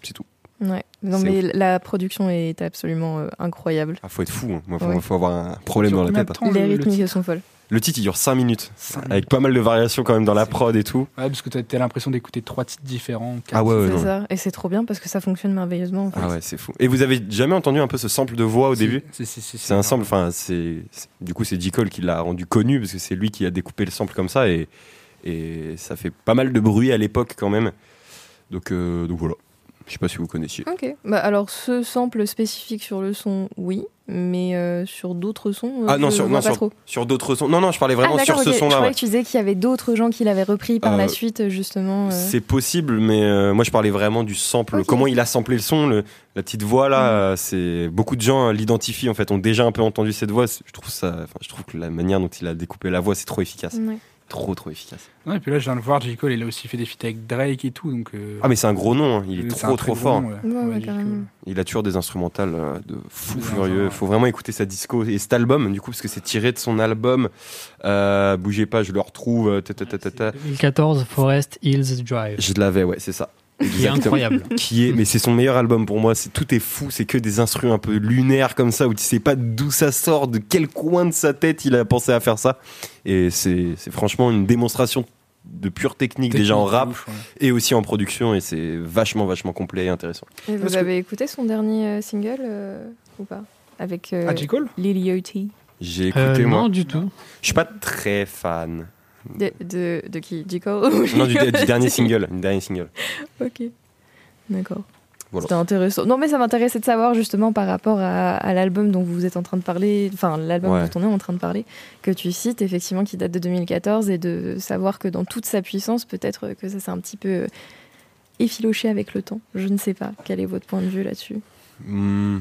c'est tout. Ouais. Non, mais la production est absolument euh, incroyable. Ah, faut être fou, hein. Moi, faut, Ouais. faut avoir un problème dans la tête. Les le- le rythmiques sont folles. Le titre, il dure 5 minutes. Cinq Avec pas mal de variations quand même dans la prod et tout. Ouais, parce que t'as l'impression d'écouter trois titres différents. Ah ouais, ouais, C'est ça. Et c'est trop bien parce que ça fonctionne merveilleusement. En fait. Ah ouais, c'est fou. Et vous avez jamais entendu un peu ce sample de voix au début? C'est un sample, enfin, c'est. c'est- Du coup, c'est J. Cole qui l'a rendu connu parce que c'est lui qui a découpé le sample comme ça et, et ça fait pas mal de bruit à l'époque quand même. Donc, euh, donc voilà. Je sais pas si vous connaissiez. Ok. Bah, alors, ce sample spécifique sur le son, oui. Mais euh, sur d'autres sons, euh, Ah non, je sur, vois non pas sur, trop. sur d'autres sons. Non, non, je parlais vraiment ah, sur ce ok. Je son-là. croyais ouais. que tu disais qu'il y avait d'autres gens qui l'avaient repris par Euh, la suite, justement. euh. C'est possible, mais euh, moi je parlais vraiment du sample. Comment il a samplé le son, le- la petite voix là, euh, c'est beaucoup de gens euh, l'identifient en fait, ont déjà un peu entendu cette voix. Je trouve ça, je trouve que la manière dont il a découpé la voix, c'est trop efficace, Ouais. Trop trop efficace. Non, et puis là, je viens de voir, J. Cole, il a aussi fait des feats avec Drake et tout. Donc, euh, Ah mais c'est un gros nom, hein. il est c'est trop trop fort. nom, Ouais, ouais, Ouais. Il a toujours des instrumentales euh, de fou Ouais, furieux. ouais. Faut vraiment écouter sa disco et cet album du coup parce que c'est tiré de son album. Euh, bougez pas, je le retrouve. euh, ta, ta, ta, ta, ta. 2014, Forest Hills Drive. Je l'avais, ouais, c'est ça. Qui est incroyable. qui est mais c'est son meilleur album pour moi c'est tout est fou c'est que des instruments un peu lunaires comme ça où tu sais pas d'où ça sort de quel coin de sa tête il a pensé à faire ça. Et c'est c'est franchement une démonstration de pure technique, déjà en rap ouf, ouais. et aussi en production et c'est vachement vachement complet et intéressant. Et vous Parce que- avez écouté son dernier euh, single euh, ou pas? Avec euh, Ah, j'ai écouté Euh, moi. non, du tout. je suis pas très fan De, de, de qui? Non du, du dernier single du dernier single Ok. D'accord. Voilà. C'était intéressant. Non, mais ça m'intéressait de savoir justement par rapport à, à l'album dont vous êtes en train de parler, enfin l'album Ouais. dont on est en train de parler, que tu cites effectivement qui date de 2014 et de savoir que dans toute sa puissance, peut-être que ça s'est un petit peu effiloché avec le temps. Je ne sais pas. Quel est votre point de vue là-dessus? Hmm.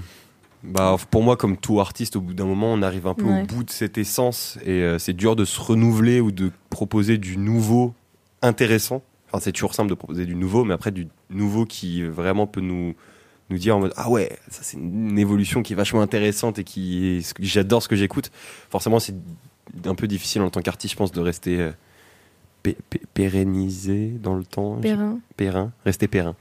Bah, pour moi, comme tout artiste, au bout d'un moment, on arrive un peu Ouais. au bout de cette essence et euh, c'est dur de se renouveler ou de proposer du nouveau intéressant. Enfin, c'est toujours simple de proposer du nouveau, mais après, du nouveau qui vraiment peut nous, nous dire en mode Ah ouais, ça c'est une évolution qui est vachement intéressante et qui j'adore ce que j'écoute. Forcément, c'est un peu difficile en tant qu'artiste, je pense, de rester euh, dans le temps. Perrin Périn, rester périn.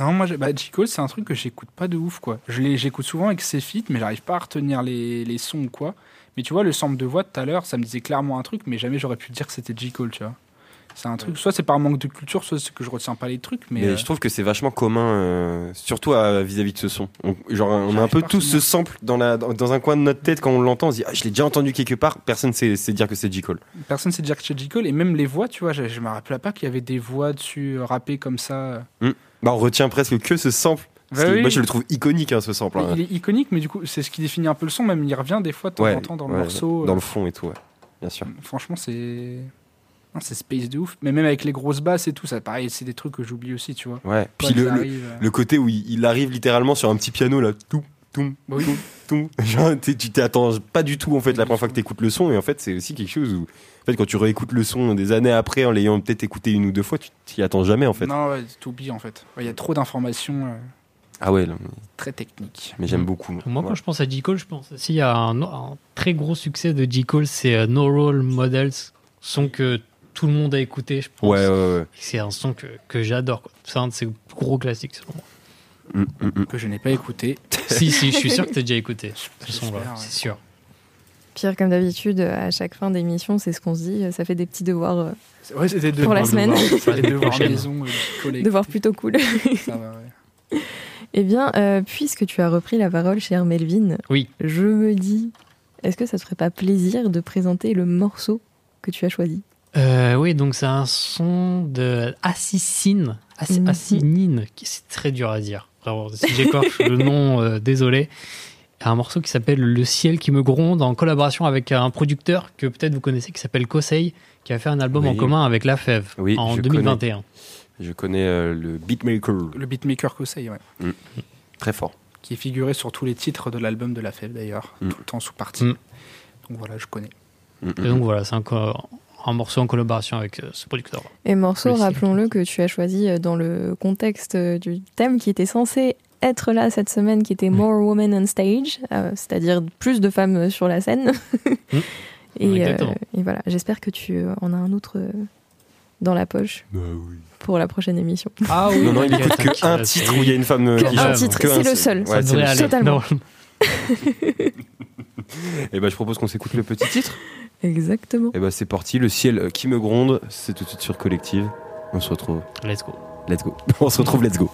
Non, moi, bah. Cole, c'est un truc que j'écoute pas de ouf, quoi. Je l'ai- j'écoute souvent avec ses feats, mais j'arrive pas à retenir les, les sons ou quoi. Mais tu vois, le sample de voix tout à l'heure, ça me disait clairement un truc, mais jamais j'aurais pu dire que c'était J. Cole, tu vois. C'est un truc, soit c'est par manque de culture, soit c'est que je retiens pas les trucs, mais. Mais euh, je trouve que c'est vachement commun, euh, surtout à- vis-à-vis de ce son. On, genre, on a un peu tous ce sample dans, la, dans, dans un coin de notre tête quand on l'entend. On se dit, ah, je l'ai déjà entendu quelque part. Personne sait, sait dire que c'est J. Cole. Personne sait dire que c'est J. Cole, et même les voix, tu vois, je, je me rappelais pas qu'il y avait des voix dessus euh, rappées comme ça. Bah, on retient presque que ce sample. Bah oui. Moi, je le trouve iconique, hein, ce sample. hein. Il est iconique, mais du coup, c'est ce qui définit un peu le son, même il revient des fois de temps Ouais, en temps dans le morceau. Dans euh, le fond et tout, ouais. Bien sûr. Franchement, c'est. C'est space de ouf. Mais même avec les grosses basses et tout, ça pareil, c'est des trucs que j'oublie aussi, tu vois. Ouais. Puis le, euh, le côté où il, il arrive littéralement sur un petit piano, là. Tout, tout, Oui. tout, tout. Genre, t'es- tu t'attends pas du tout, en fait, la première fois que t'écoutes le son. Et en fait, c'est aussi quelque chose où. En fait, quand tu réécoutes le son des années après, en l'ayant peut-être écouté une ou deux fois, tu t'y attends jamais, en fait. Non, ouais, t'oublies en fait. Ouais, Il y a trop d'informations euh, Ah ouais, là, très techniques. mais j'aime beaucoup. Moi, Ouais. quand je pense à J. Cole, je pense aussi à un, un très gros succès de J. Cole, c'est euh, No Role Models, son que tout le monde a écouté, je pense. Ouais, ouais, ouais. C'est un son que, que j'adore. C'est un de ces gros classiques. selon moi. Mm, mm, mm. Que je n'ai pas écouté. si, si, je suis sûr que tu as déjà écouté ce son-là, ouais. c'est sûr. Pierre, comme d'habitude, à chaque fin d'émission, c'est ce qu'on se dit. Ça fait des petits devoirs, euh, Ouais, c'était deux Pour la semaine. C'était deux devoirs maison, euh, devoirs plutôt cool. Ça va, ouais. Eh bien, euh, puisque tu as repris la parole, cher Melvin, Oui. je me dis, est-ce que ça te ferait pas plaisir de présenter le morceau que tu as choisi? Euh, oui, donc c'est un son de Assassin, Ass- Mhm. Assinine, qui c'est très dur à dire. Si j'écorche le nom, euh, désolé. Un morceau qui s'appelle Le ciel qui me gronde en collaboration avec un producteur que peut-être vous connaissez qui s'appelle Kosei, qui a fait un album Oui. en commun avec La Fève Oui, en je 2021. Je connais euh, le beatmaker, Le beatmaker Kosei, ouais. très fort. Qui est figuré sur tous les titres de l'album de La Fève d'ailleurs. Mm. Tout le temps sous partie. Mm. Donc voilà, je connais. Mm, mm, Et donc voilà, c'est un, co- un morceau en collaboration avec euh, ce producteur. Et morceau, rappelons-le, que tu as choisi euh, dans le contexte euh, du thème qui était censé être là cette semaine, qui était More Women on Stage, euh, c'est-à-dire plus de femmes sur la scène. et, euh, voilà, j'espère que tu en as un autre dans la poche Bah oui. pour la prochaine émission. Ah oui. Non, non, il écoute t'inquiète, que un t'inquiète, titre où il y a une femme Que qui un chante. titre, c'est le seul. Ouais, c'est. Totalement. Et ben je propose qu'on s'écoute le petit titre. Exactement. Et ben c'est parti, le ciel qui me gronde, c'est tout de suite sur Collective. On se retrouve. Let's go. Let's go. On se retrouve, let's go.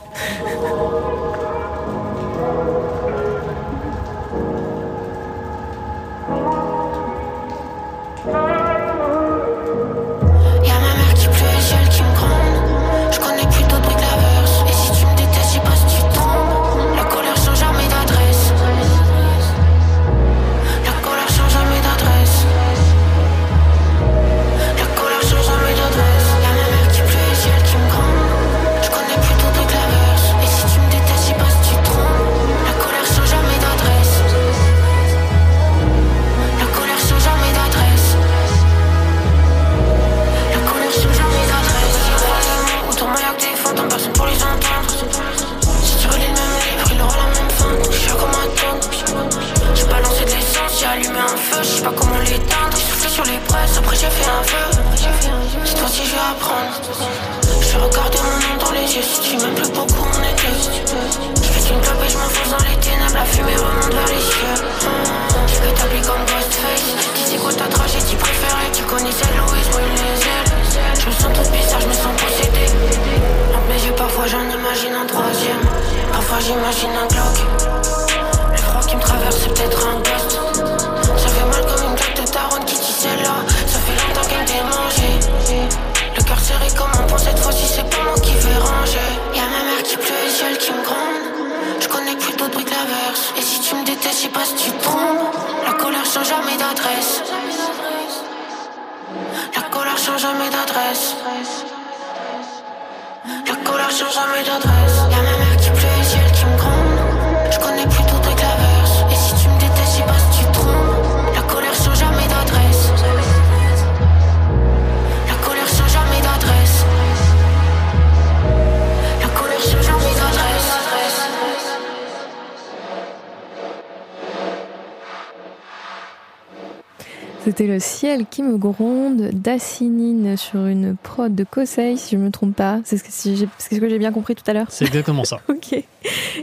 C'était le ciel qui me gronde d'Assinine sur une prod de Kosei, si je me trompe pas. C'est ce que, si j'ai- c'est ce que j'ai bien compris tout à l'heure. C'est exactement ça. Ok.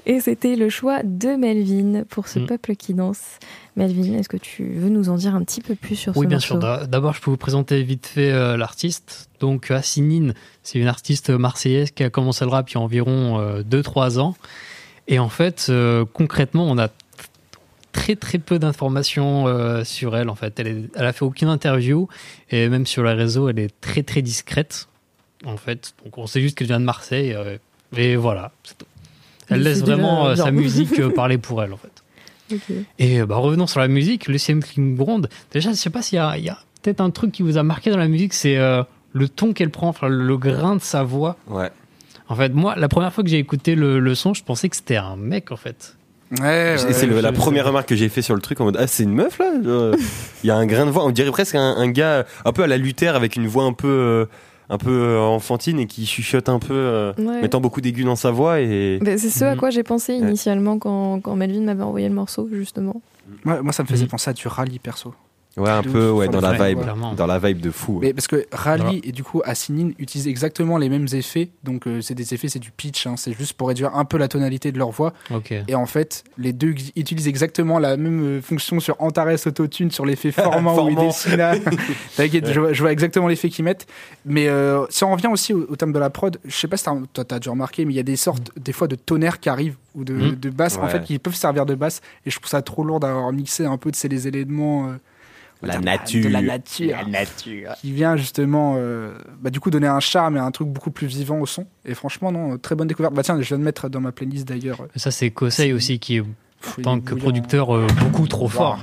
Et c'était le choix de Melvin pour ce Mm. peuple qui danse. Melvin, est-ce que tu veux nous en dire un petit peu plus sur Oui, ce bien morceau sûr. D'a- D'abord, je peux vous présenter vite fait euh, l'artiste. Donc, Assinine, c'est une artiste marseillaise qui a commencé le rap il y a environ 2-3 ans. Et en fait, euh, concrètement, on a très très peu d'informations euh, sur elle. En fait, elle, est- elle a fait aucune interview et même sur les réseaux, elle est très très discrète. En fait, donc on sait juste qu'elle vient de Marseille euh, et voilà. c'est tout. Elle Mais laisse vraiment euh, sa musique euh, parler pour elle en fait. Et bah, revenons sur la musique, le me gronde. Déjà, je sais pas s'il y a, il y a peut-être un truc qui vous a marqué dans la musique, c'est euh, le ton qu'elle prend, enfin, le, le grain de sa voix. Ouais. En fait, moi, la première fois que j'ai écouté le, le son, je pensais que c'était un mec, en fait. Ouais, c'est la première remarque que j'ai fait sur le truc en mode ah c'est une meuf là il y a un grain de voix on dirait presque un, un gars un peu à la Luther avec une voix un peu euh, un peu euh, enfantine et qui chuchote un peu euh, Ouais. mettant beaucoup d'aigus dans sa voix et c'est ce à Mhm. quoi j'ai pensé initialement quand, quand Melvin m'avait envoyé le morceau, justement. Moi, moi, ça me faisait Mhm. penser à du rallye perso. Ouais un peu ouais dans la vibe ouais. Dans la vibe de fou Mais parce que Rally Voilà. et du coup Assinine utilisent exactement les mêmes effets. Donc euh, c'est des effets, c'est du pitch. hein, c'est juste pour réduire un peu la tonalité de leur voix. Et en fait, les deux utilisent exactement la même euh, fonction sur Antares Autotune, sur l'effet formant ou Formant. Idesina. T'inquiète, je, vois- je vois exactement l'effet qu'ils mettent. Mais euh, si on revient aussi au, au thème de la prod, je sais pas si toi t'as déjà remarqué, mais il y a des sortes, des fois, de tonnerres qui arrivent ou de, de basses en fait qui peuvent servir de basse. Et je trouve ça trop lourd d'avoir mixé un peu de ces les éléments. euh, la de nature de la nature nature qui vient justement euh, bah, du coup donner un charme et un truc beaucoup plus vivant au son et franchement non très bonne découverte bah tiens je viens de mettre dans ma playlist d'ailleurs Ça, c'est Kosei aussi qui est, en tant est que producteur, euh, beaucoup trop fort.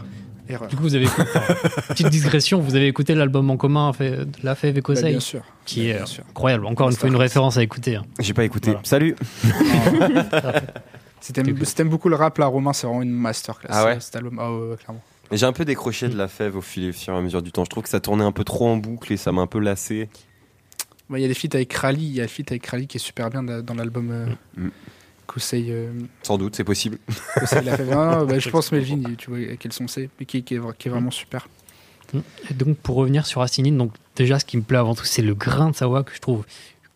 Erreur. Du coup, vous avez écouté, petite digression, vous avez écouté l'album en commun fait, de La Fève et Bah, Kosei, bien sûr qui est bien euh, sûr. incroyable. Encore une fois, une référence à écouter. hein. j'ai pas écouté Voilà. salut si t'aimes beaucoup le rap là Romain c'est vraiment une masterclass Ah ouais euh, cet album ah ouais, ouais, clairement j'ai un peu décroché de la fève au fil, au fur et à mesure du temps je trouve que ça tournait un peu trop en boucle et ça m'a un peu lassé il y a des feats avec Rally il y a le feat avec Rally qui est super bien da- dans l'album euh, Mm. Kosei, euh, Sans doute, c'est possible. Kosei l'a. Non, non, bah, je pense Melvin, tu vois quels sont c'est, mais qui, qui est, vra- qui est vraiment super. Et donc pour revenir sur Asinine, donc déjà ce qui me plaît avant tout, c'est le grain de sa voix que je trouve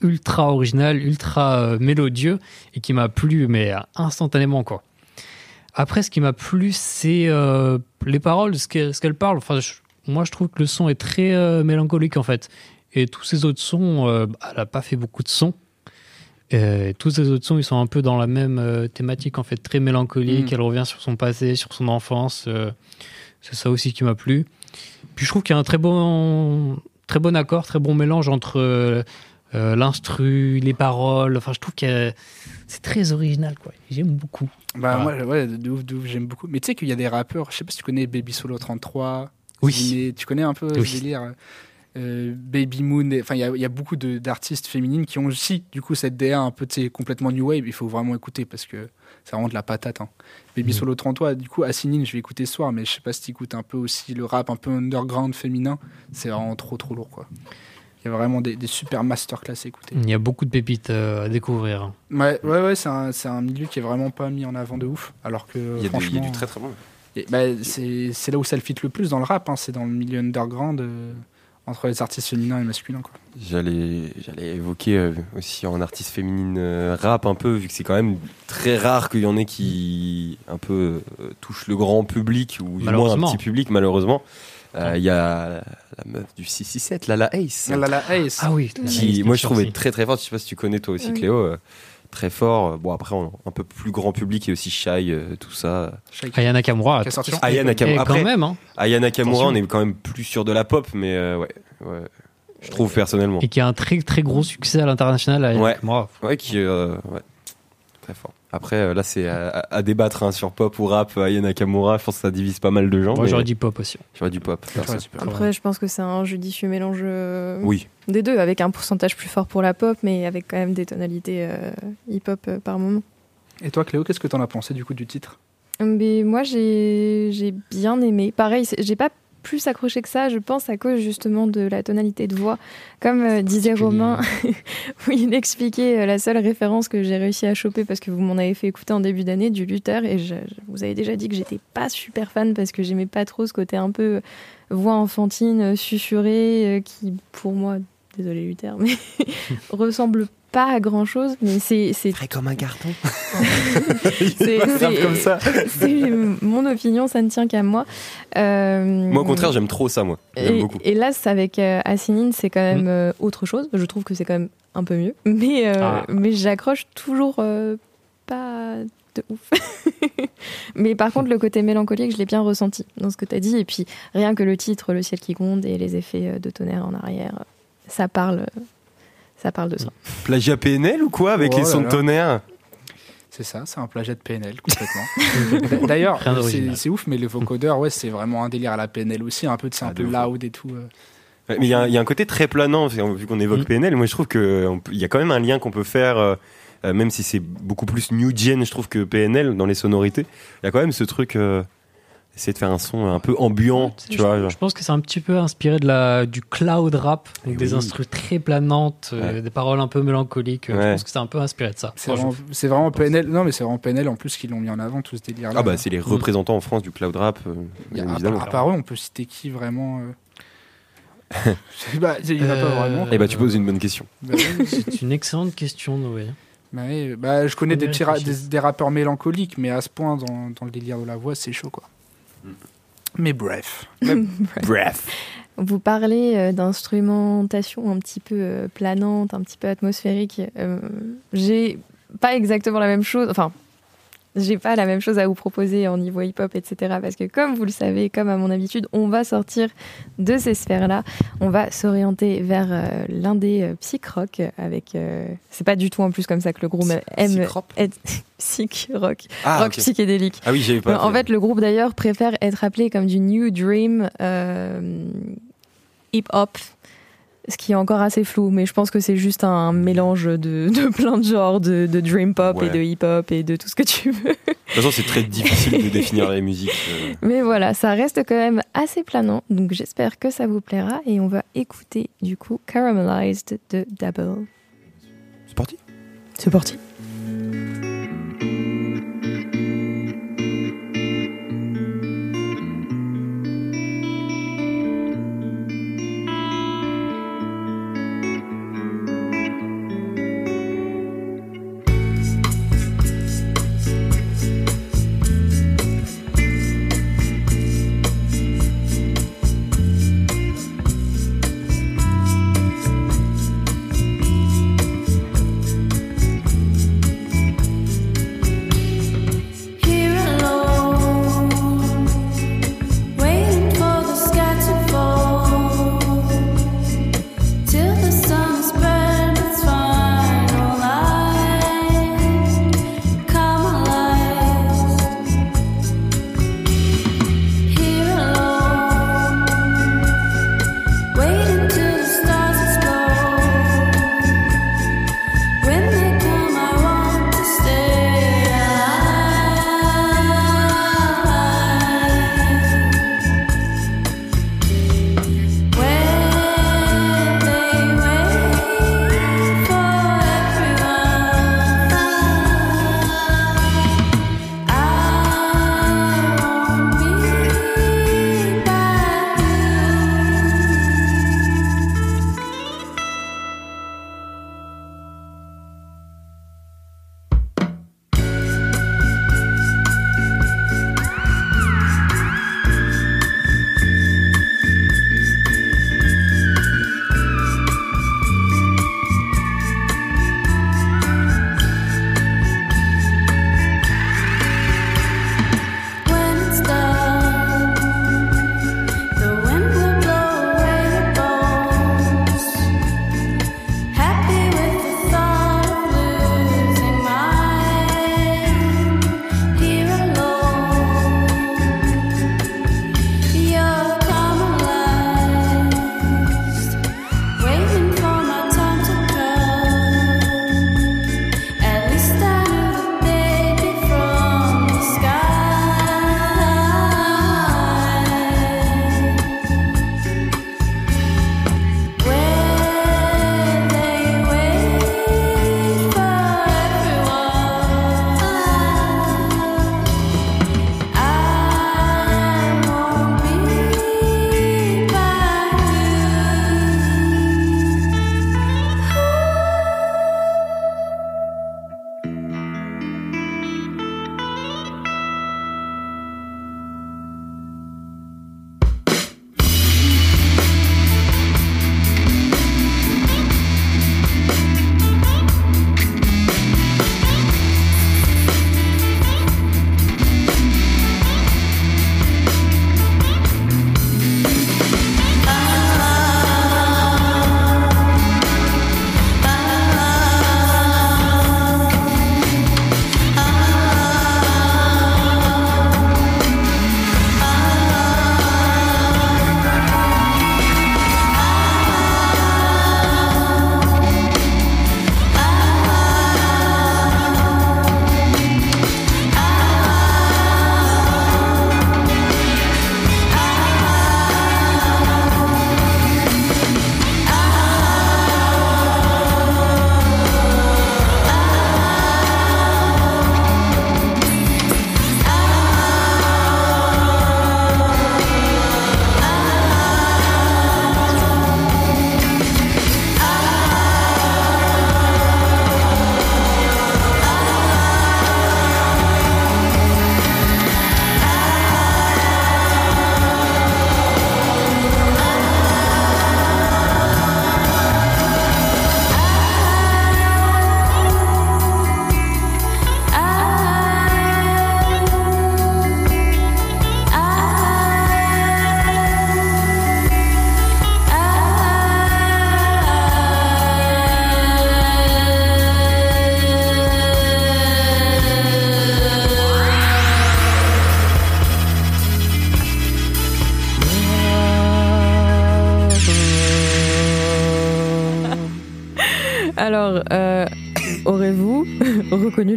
ultra original, ultra euh, mélodieux et qui m'a plu mais instantanément quoi. Après ce qui m'a plu c'est euh, les paroles, ce qu'elle ce qu'elle parle. Enfin, je- moi je trouve que le son est très euh, mélancolique en fait. Et tous ces autres sons, euh, elle a pas fait beaucoup de sons. Euh, tous ces autres sons, ils sont un peu dans la même thématique en fait, très mélancolique. Mm. Elle revient sur son passé, sur son enfance. c'est ça aussi qui m'a plu. Puis je trouve qu'il y a un très bon, très bon accord, très bon mélange entre euh, l'instru, les paroles. Enfin, je trouve que c'est très original, quoi. J'aime beaucoup. Bah, Voilà. moi, ouais, de ouf, de ouf, j'aime beaucoup. Mais tu sais qu'il y a des rappeurs, je sais pas si tu connais Baby Solo 33. Oui. Ziné, tu connais un peu Oui. ce délire euh, Baby Moon, enfin il y a- il y, a beaucoup de- d'artistes féminines qui ont aussi du coup cette DA un peu tu sais, complètement new wave. Il faut vraiment écouter parce que c'est vraiment de la patate. hein. Baby Mhm. Solo 33, du coup Assinine, je vais écouter ce soir, mais je sais pas si tu écoutes un peu aussi le rap un peu underground féminin. C'est vraiment trop trop lourd quoi. Il y a vraiment des, des super masterclass à écouter. Il y a beaucoup de pépites euh, à découvrir. Ouais, ouais, ouais c'est un, milieu qui est vraiment pas mis en avant de ouf. Alors que Il y a, du, il y a franchement. du très très bon. Et bah, c'est là où ça le fit le plus dans le rap, hein, c'est dans le milieu underground euh, entre les artistes féminins et masculins. J'allais, j'allais évoquer euh, aussi en artiste féminine euh, rap un peu, vu que c'est quand même très rare qu'il y en ait qui un peu euh, touchent le grand public ou du moins un petit public malheureusement. Euh, Il y a la meuf du 667, Lala Ace, Ah là, Ace. Ah oui, qui moi je trouvais très très forte. Je sais pas si tu connais toi aussi Oui. Cléo, euh, très fort. Bon après on- un peu plus grand public et aussi shy, euh, tout ça. Aya Nakamura. Qui a sorti son Aya. Nakamura. Après, quand même, hein. Aya Nakamura, Attention. on est quand même plus sûr de la pop, mais euh, ouais, ouais, je trouve personnellement. Et qui a un très très gros succès à l'international. Ouais. Nakamura. Ouais, qui euh, ouais, très fort. Après, euh, là, c'est à, débattre hein, sur pop ou rap. Aya Nakamura, je pense que ça divise pas mal de gens. Moi mais j'aurais dit pop aussi. j'aurais du pop. Après, je pense que c'est un judicieux mélange euh, Oui, des deux, avec un pourcentage plus fort pour la pop, mais avec quand même des tonalités euh, hip-hop euh, par moment. Et toi, Cléo, qu'est-ce que t'en as pensé du coup du titre? Mais moi, j'ai j'ai bien aimé. Pareil, c'est- j'ai pas plus accroché que ça, je pense, à cause justement de la tonalité de voix. Comme euh, disait. Romain, où il expliquait euh, la seule référence que j'ai réussi à choper parce que vous m'en avez fait écouter en début d'année du Luther et je, je vous avais déjà dit que j'étais pas super fan parce que j'aimais pas trop ce côté un peu voix enfantine, euh, susurrée, euh, qui pour moi, désolé Luther, mais ressemble pas à grand chose, mais c'est c'est Frais comme un carton. c'est- comme ça. c'est mon opinion, ça ne tient qu'à moi. Euh, Moi, au contraire, j'aime trop ça, moi. J'aime et, beaucoup. et là, avec euh, Assinine, c'est quand même euh, autre chose. Je trouve que c'est quand même un peu mieux, mais euh, Ah. mais j'accroche toujours euh, pas de ouf. mais par contre, le côté mélancolique, je l'ai bien ressenti dans ce que tu as dit. Et puis rien que le titre, le ciel qui gronde et les effets de tonnerre en arrière, ça parle, euh, ça parle de ça. Plagiat PNL ou quoi avec Oh les sons de tonnerre C'est ça, c'est un plagiat de PNL complètement. D'ailleurs, c'est ouf, mais le vocodeur, ouais, c'est vraiment un délire à la PNL aussi, un peu, c'est un Ah, peu loud et tout. euh. Ouais, Mais il y, a un- il y a un côté très planant, vu qu'on évoque Mm. PNL. Moi, je trouve qu'il y a quand même un lien qu'on peut faire, euh, euh, même si c'est beaucoup plus new gen, je trouve, que PNL dans les sonorités. Il y a quand même ce truc, euh, essayer de faire un son un peu ambiant, tu je, vois. genre. je pense que c'est un petit peu inspiré de la, du cloud rap, donc Eh des oui. instrus très planantes, euh, des paroles un peu mélancoliques. euh, Je pense que c'est un peu inspiré de ça. C'est vraiment, PNL. Non, mais c'est vraiment PNL en plus qu'ils l'ont mis en avant, tout ce délire-là. Ah bah, c'est les représentants en France du cloud rap, euh, Il y a- bien à, évidemment. à part eux, on peut citer qui vraiment euh, je sais pas, Il n'y en a pas vraiment. Eh bah, tu poses une bonne question. Bah, C'est une excellente question, Noé. bah ouais, bah, je connais des, petits ra- réfléchit. des, des rappeurs mélancoliques, mais à ce point, dans, dans le délire de la voix, c'est chaud, quoi. Mais bref. Bref. Vous parlez euh, d'instrumentation un petit peu euh, planante, un petit peu atmosphérique. Euh, j'ai pas exactement la même chose. Enfin, j'ai pas la même chose à vous proposer en niveau hip-hop, etc. Parce que comme vous le savez, comme à mon habitude, on va sortir de ces sphères-là. On va s'orienter vers euh, l'indé euh, psych rock avec. euh, c'est pas du tout en plus comme ça que le groupe aime. Psych-rock être- psych rock, Ah, rock ok. psychédélique. Ah oui, j'avais pas. En fait, le groupe d'ailleurs préfère être appelé comme du New Dream euh, Hip Hop, ce qui est encore assez flou, mais je pense que c'est juste un mélange de, de plein de genres, de, de Dream Pop et de Hip Hop et de tout ce que tu veux. De toute façon, c'est très difficile de définir les musiques. euh. Mais voilà, ça reste quand même assez planant, donc j'espère que ça vous plaira et on va écouter du coup Caramelized de Double. C'est parti? C'est parti.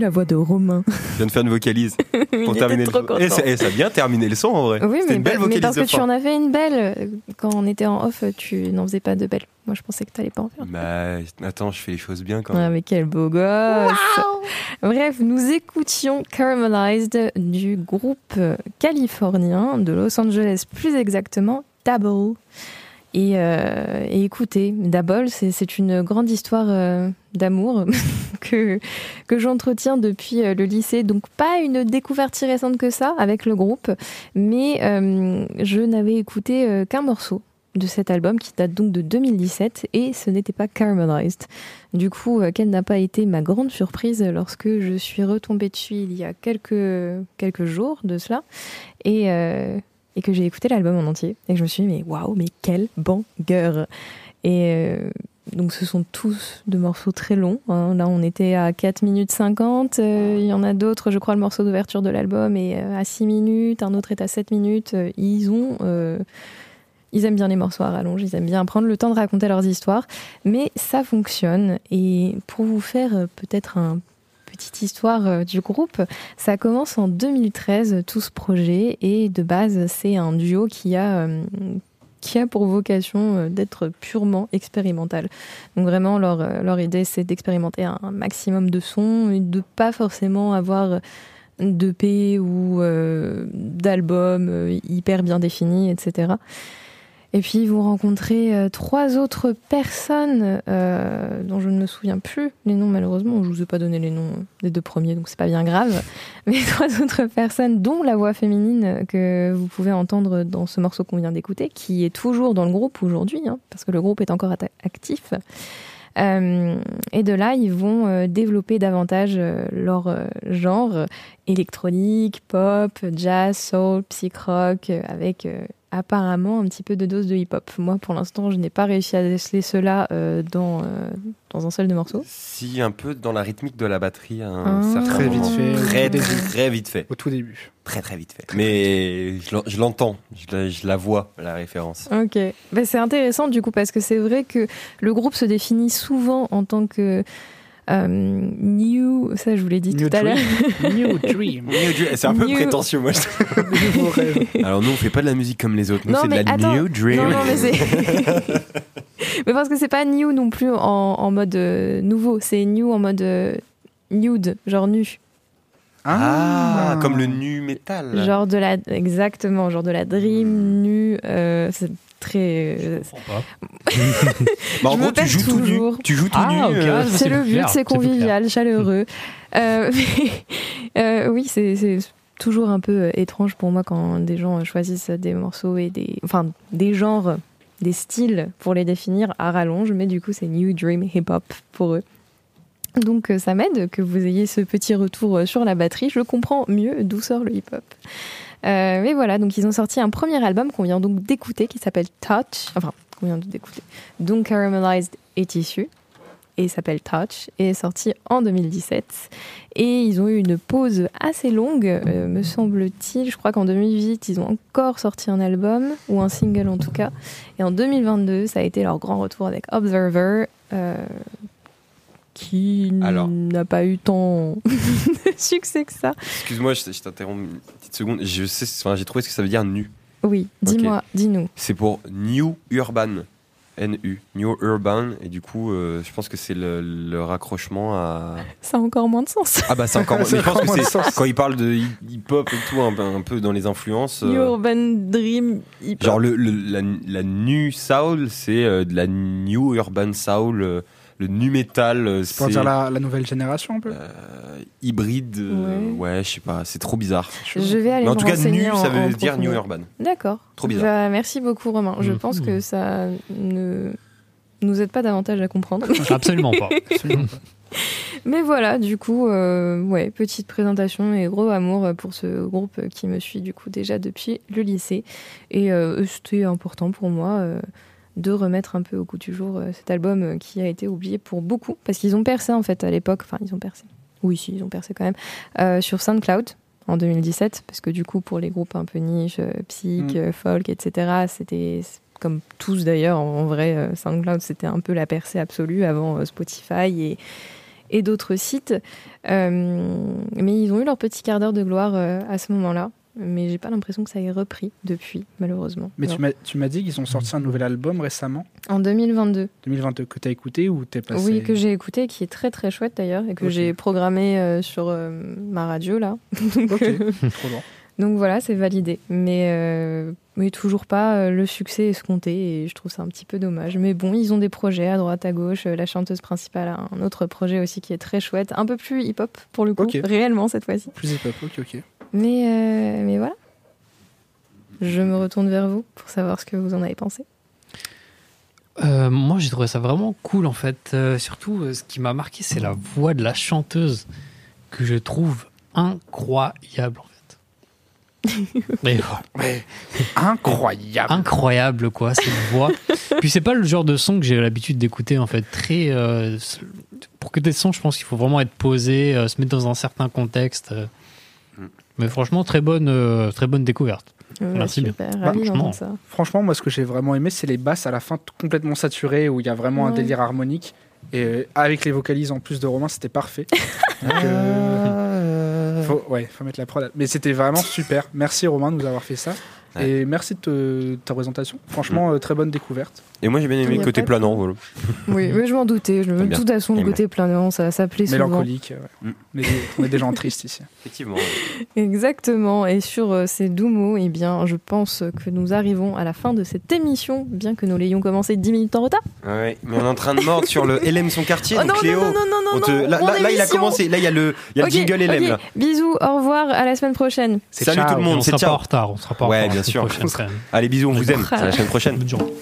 La voix de Romain Je viens de faire une vocalise Il pour était terminer trop le son. Et ça, et ça a bien terminé le son en vrai. Oui, mais, une belle mais vocalise parce de que tu en avais une belle. Quand on était en off, tu n'en faisais pas de belle. Moi, je pensais que tu n'allais pas en faire. Bah, attends, je fais les choses bien quand Ah, même. mais quel beau gosse Bref, nous écoutions Caramelized du groupe californien de Los Angeles, plus exactement Double. Et, euh, et Double, c'est une grande histoire euh, d'amour que, que j'entretiens depuis euh, le lycée. Donc pas une découverte si récente que ça avec le groupe, mais euh, je n'avais écouté qu'un morceau de cet album qui date donc de 2017 et ce n'était pas Caramelized. Du coup, quelle n'a pas été ma grande surprise lorsque je suis retombée dessus il y a quelques, quelques jours de cela et, et que j'ai écouté l'album en entier et que je me suis dit, mais waouh, mais quel banger Et euh, donc, ce sont tous de morceaux très longs. hein. Là, on était à 4 minutes 50. euh, Il y en a d'autres, je crois, le morceau d'ouverture de l'album est euh, à 6 minutes, un autre est à 7 minutes. Ils ont. ils aiment bien les morceaux à rallonge, ils aiment bien prendre le temps de raconter leurs histoires, mais ça fonctionne. Et pour vous faire peut-être un petite histoire euh, du groupe, ça commence en 2013 tout ce projet et de base c'est un duo qui a euh, qui a pour vocation euh, d'être purement expérimental. Donc vraiment leur leur idée c'est d'expérimenter un maximum de sons et de pas forcément avoir d'EP ou euh, d'albums hyper bien définis, etc. Et puis vous rencontrez euh, trois autres personnes euh, dont je ne me souviens plus les noms malheureusement. Je vous ai pas donné les noms des deux premiers, donc c'est pas bien grave. Mais trois autres personnes, dont la voix féminine que vous pouvez entendre dans ce morceau qu'on vient d'écouter, qui est toujours dans le groupe aujourd'hui, hein, parce que le groupe est encore actif. Euh, et de là, ils vont euh, développer davantage euh, leur euh, genre euh, électronique, pop, jazz, soul, psych rock, euh, avec euh, apparemment un petit peu de dose de hip-hop. Moi, pour l'instant, je n'ai pas réussi à déceler cela euh, dans, euh, dans un seul de morceaux. Si, un peu dans la rythmique de la batterie, à Ah. un certain Très vite fait. Très, vite fait. Au tout début. Très, très vite fait. Mais je l'en- je l'entends, je la, je la vois, la référence. Ok, Ben, c'est intéressant du coup parce que c'est vrai que le groupe se définit souvent en tant que euh, new, ça je vous l'ai dit New tout à l'heure. New Dream. C'est un peu New- prétentieux, moi. je. Alors nous, on fait pas de la musique comme les autres. Nous, Non, c'est de mais la attends. New Dream. Non, non, mais c'est. mais parce que c'est pas new non plus en, en mode euh, nouveau, c'est new en mode euh, nude, genre nu. Ah, comme le nu métal. Genre de la. Exactement, genre de la dream nu. euh, c'est très. euh, Bah, en je gros, me tu joues tout nu. Tu joues tout Ah, nu. euh, Ah, c'est le but, c'est convivial, chaleureux. Euh, mais, euh, oui, c'est toujours un peu étrange pour moi quand des gens choisissent des morceaux et des, enfin, des genres, des styles pour les définir à rallonge, mais du coup, c'est New Dream Hip Hop pour eux. Donc ça m'aide que vous ayez ce petit retour sur la batterie. Je comprends mieux d'où sort le hip-hop. Euh, mais voilà, donc ils ont sorti un premier album qu'on vient donc d'écouter qui s'appelle Touch. Enfin, qu'on vient d'écouter. Donc Caramelized est issu et s'appelle Touch et est sorti en 2017. Et ils ont eu une pause assez longue, euh, me semble-t-il. Je crois qu'en 2018, ils ont encore sorti un album ou un single en tout cas. Et en 2022, ça a été leur grand retour avec Observer. euh, qui Alors. n'a pas eu tant de succès que ça. Excuse-moi, je, je t'interromps une petite seconde. Je sais, enfin, j'ai trouvé ce que ça veut dire nu. Oui, dis-moi, dis-nous. C'est pour New Urban. NU, New Urban, et du coup, euh, je pense que c'est le, le raccrochement à. Ça a encore moins de sens. Ah bah c'est encore. Ça mais je pense que c'est quand il parle de hip hop et tout, un, peu- un peu dans les influences. euh, Urban Dream hip genre le, le- la, la nu soul, c'est euh, de la new urban soul, euh, le nu metal, euh, Pour c'est dire la, la nouvelle génération un peu. euh, hybride. euh, Ouais. ouais, je sais pas, c'est trop bizarre. Je vais aller Mais en me tout cas, nu, en- ça veut dire new urban. D'accord. Trop bizarre. Bah, merci beaucoup Romain. Je Mhm. pense que ça ne nous aide pas davantage à comprendre. Absolument pas. Absolument pas. Mais voilà, du coup, euh, ouais, petite présentation et gros amour pour ce groupe qui me suit du coup déjà depuis le lycée. Et euh, c'était important pour moi euh, de remettre un peu au goût du jour euh, cet album euh, qui a été oublié pour beaucoup, parce qu'ils ont percé en fait à l'époque, enfin ils ont percé, oui si, ils ont percé quand même, euh, sur SoundCloud en 2017, parce que du coup pour les groupes un peu niche, psych, Mm. folk, etc., c'était comme tous d'ailleurs, en vrai, SoundCloud c'était un peu la percée absolue avant Spotify et et d'autres sites. Euh, mais ils ont eu leur petit quart d'heure de gloire euh, à ce moment-là. Mais j'ai pas l'impression que ça ait repris depuis, malheureusement. Mais tu Alors, m'as- tu m'as dit qu'ils ont sorti un nouvel album récemment, En 2022. 2022, que tu as écouté ou t'es passé Oui, que j'ai écouté, qui est très très chouette d'ailleurs, et que j'ai programmé euh, sur euh, ma radio là. donc, Ok, euh, trop bien. donc voilà, c'est validé. Mais, euh, mais toujours pas le succès escompté, et je trouve ça un petit peu dommage. Mais bon, ils ont des projets à droite, à gauche. La chanteuse principale a un autre projet aussi qui est très chouette, un peu plus hip-hop pour le coup, réellement cette fois-ci. Plus hip-hop, ok, ok. Mais, euh, mais voilà. Je me retourne vers vous pour savoir ce que vous en avez pensé. Euh, moi, j'ai trouvé ça vraiment cool en fait. Euh, surtout, euh, ce qui m'a marqué, c'est la voix de la chanteuse que je trouve incroyable en fait. Mais, Ouais. Incroyable. incroyable quoi, cette voix. Puis c'est pas le genre de son que j'ai l'habitude d'écouter en fait. Très euh, pour que des sons, je pense qu'il faut vraiment être posé, euh, se mettre dans un certain contexte. Mais franchement, très bonne, euh, très bonne découverte. Merci bien. super, Bah, ravi franchement. ça. Franchement, moi, ce que j'ai vraiment aimé, c'est les basses à la fin complètement saturées, où il y a vraiment un délire harmonique. Et euh, avec les vocalises en plus de Romain, c'était parfait. Donc, euh, faut, ouais, faut mettre la prod. Mais c'était vraiment super. Merci Romain de nous avoir fait ça. Ouais. Et merci de te- ta présentation. Franchement, euh, très bonne découverte. Et moi j'ai bien aimé le a côté planant. Voilà. Oui, mais je m'en doutais. Je... De toute façon, le côté planant, ça, ça plaît souvent. Mélancolique. ouais. Mm. On, est des, gens tristes ici. Effectivement. Exactement. Et sur euh, ces doux mots, eh bien, je pense que nous arrivons à la fin de cette émission, bien que nous l'ayons commencé 10 minutes en retard. Ouais, mais on est en train de mordre sur le LM son quartier. Oh donc non, Cléo, non, non, non, non, on te- non, là, mon là, là, il a commencé. Là, il y a le, il y a Ok, le jingle LM. Bisous, au revoir, à la semaine prochaine. Salut ciao. tout le monde, on c'est sera pas en retard. On sera pas en retard sûr. Allez, bisous, on vous aime. À la semaine prochaine. Bonne journée.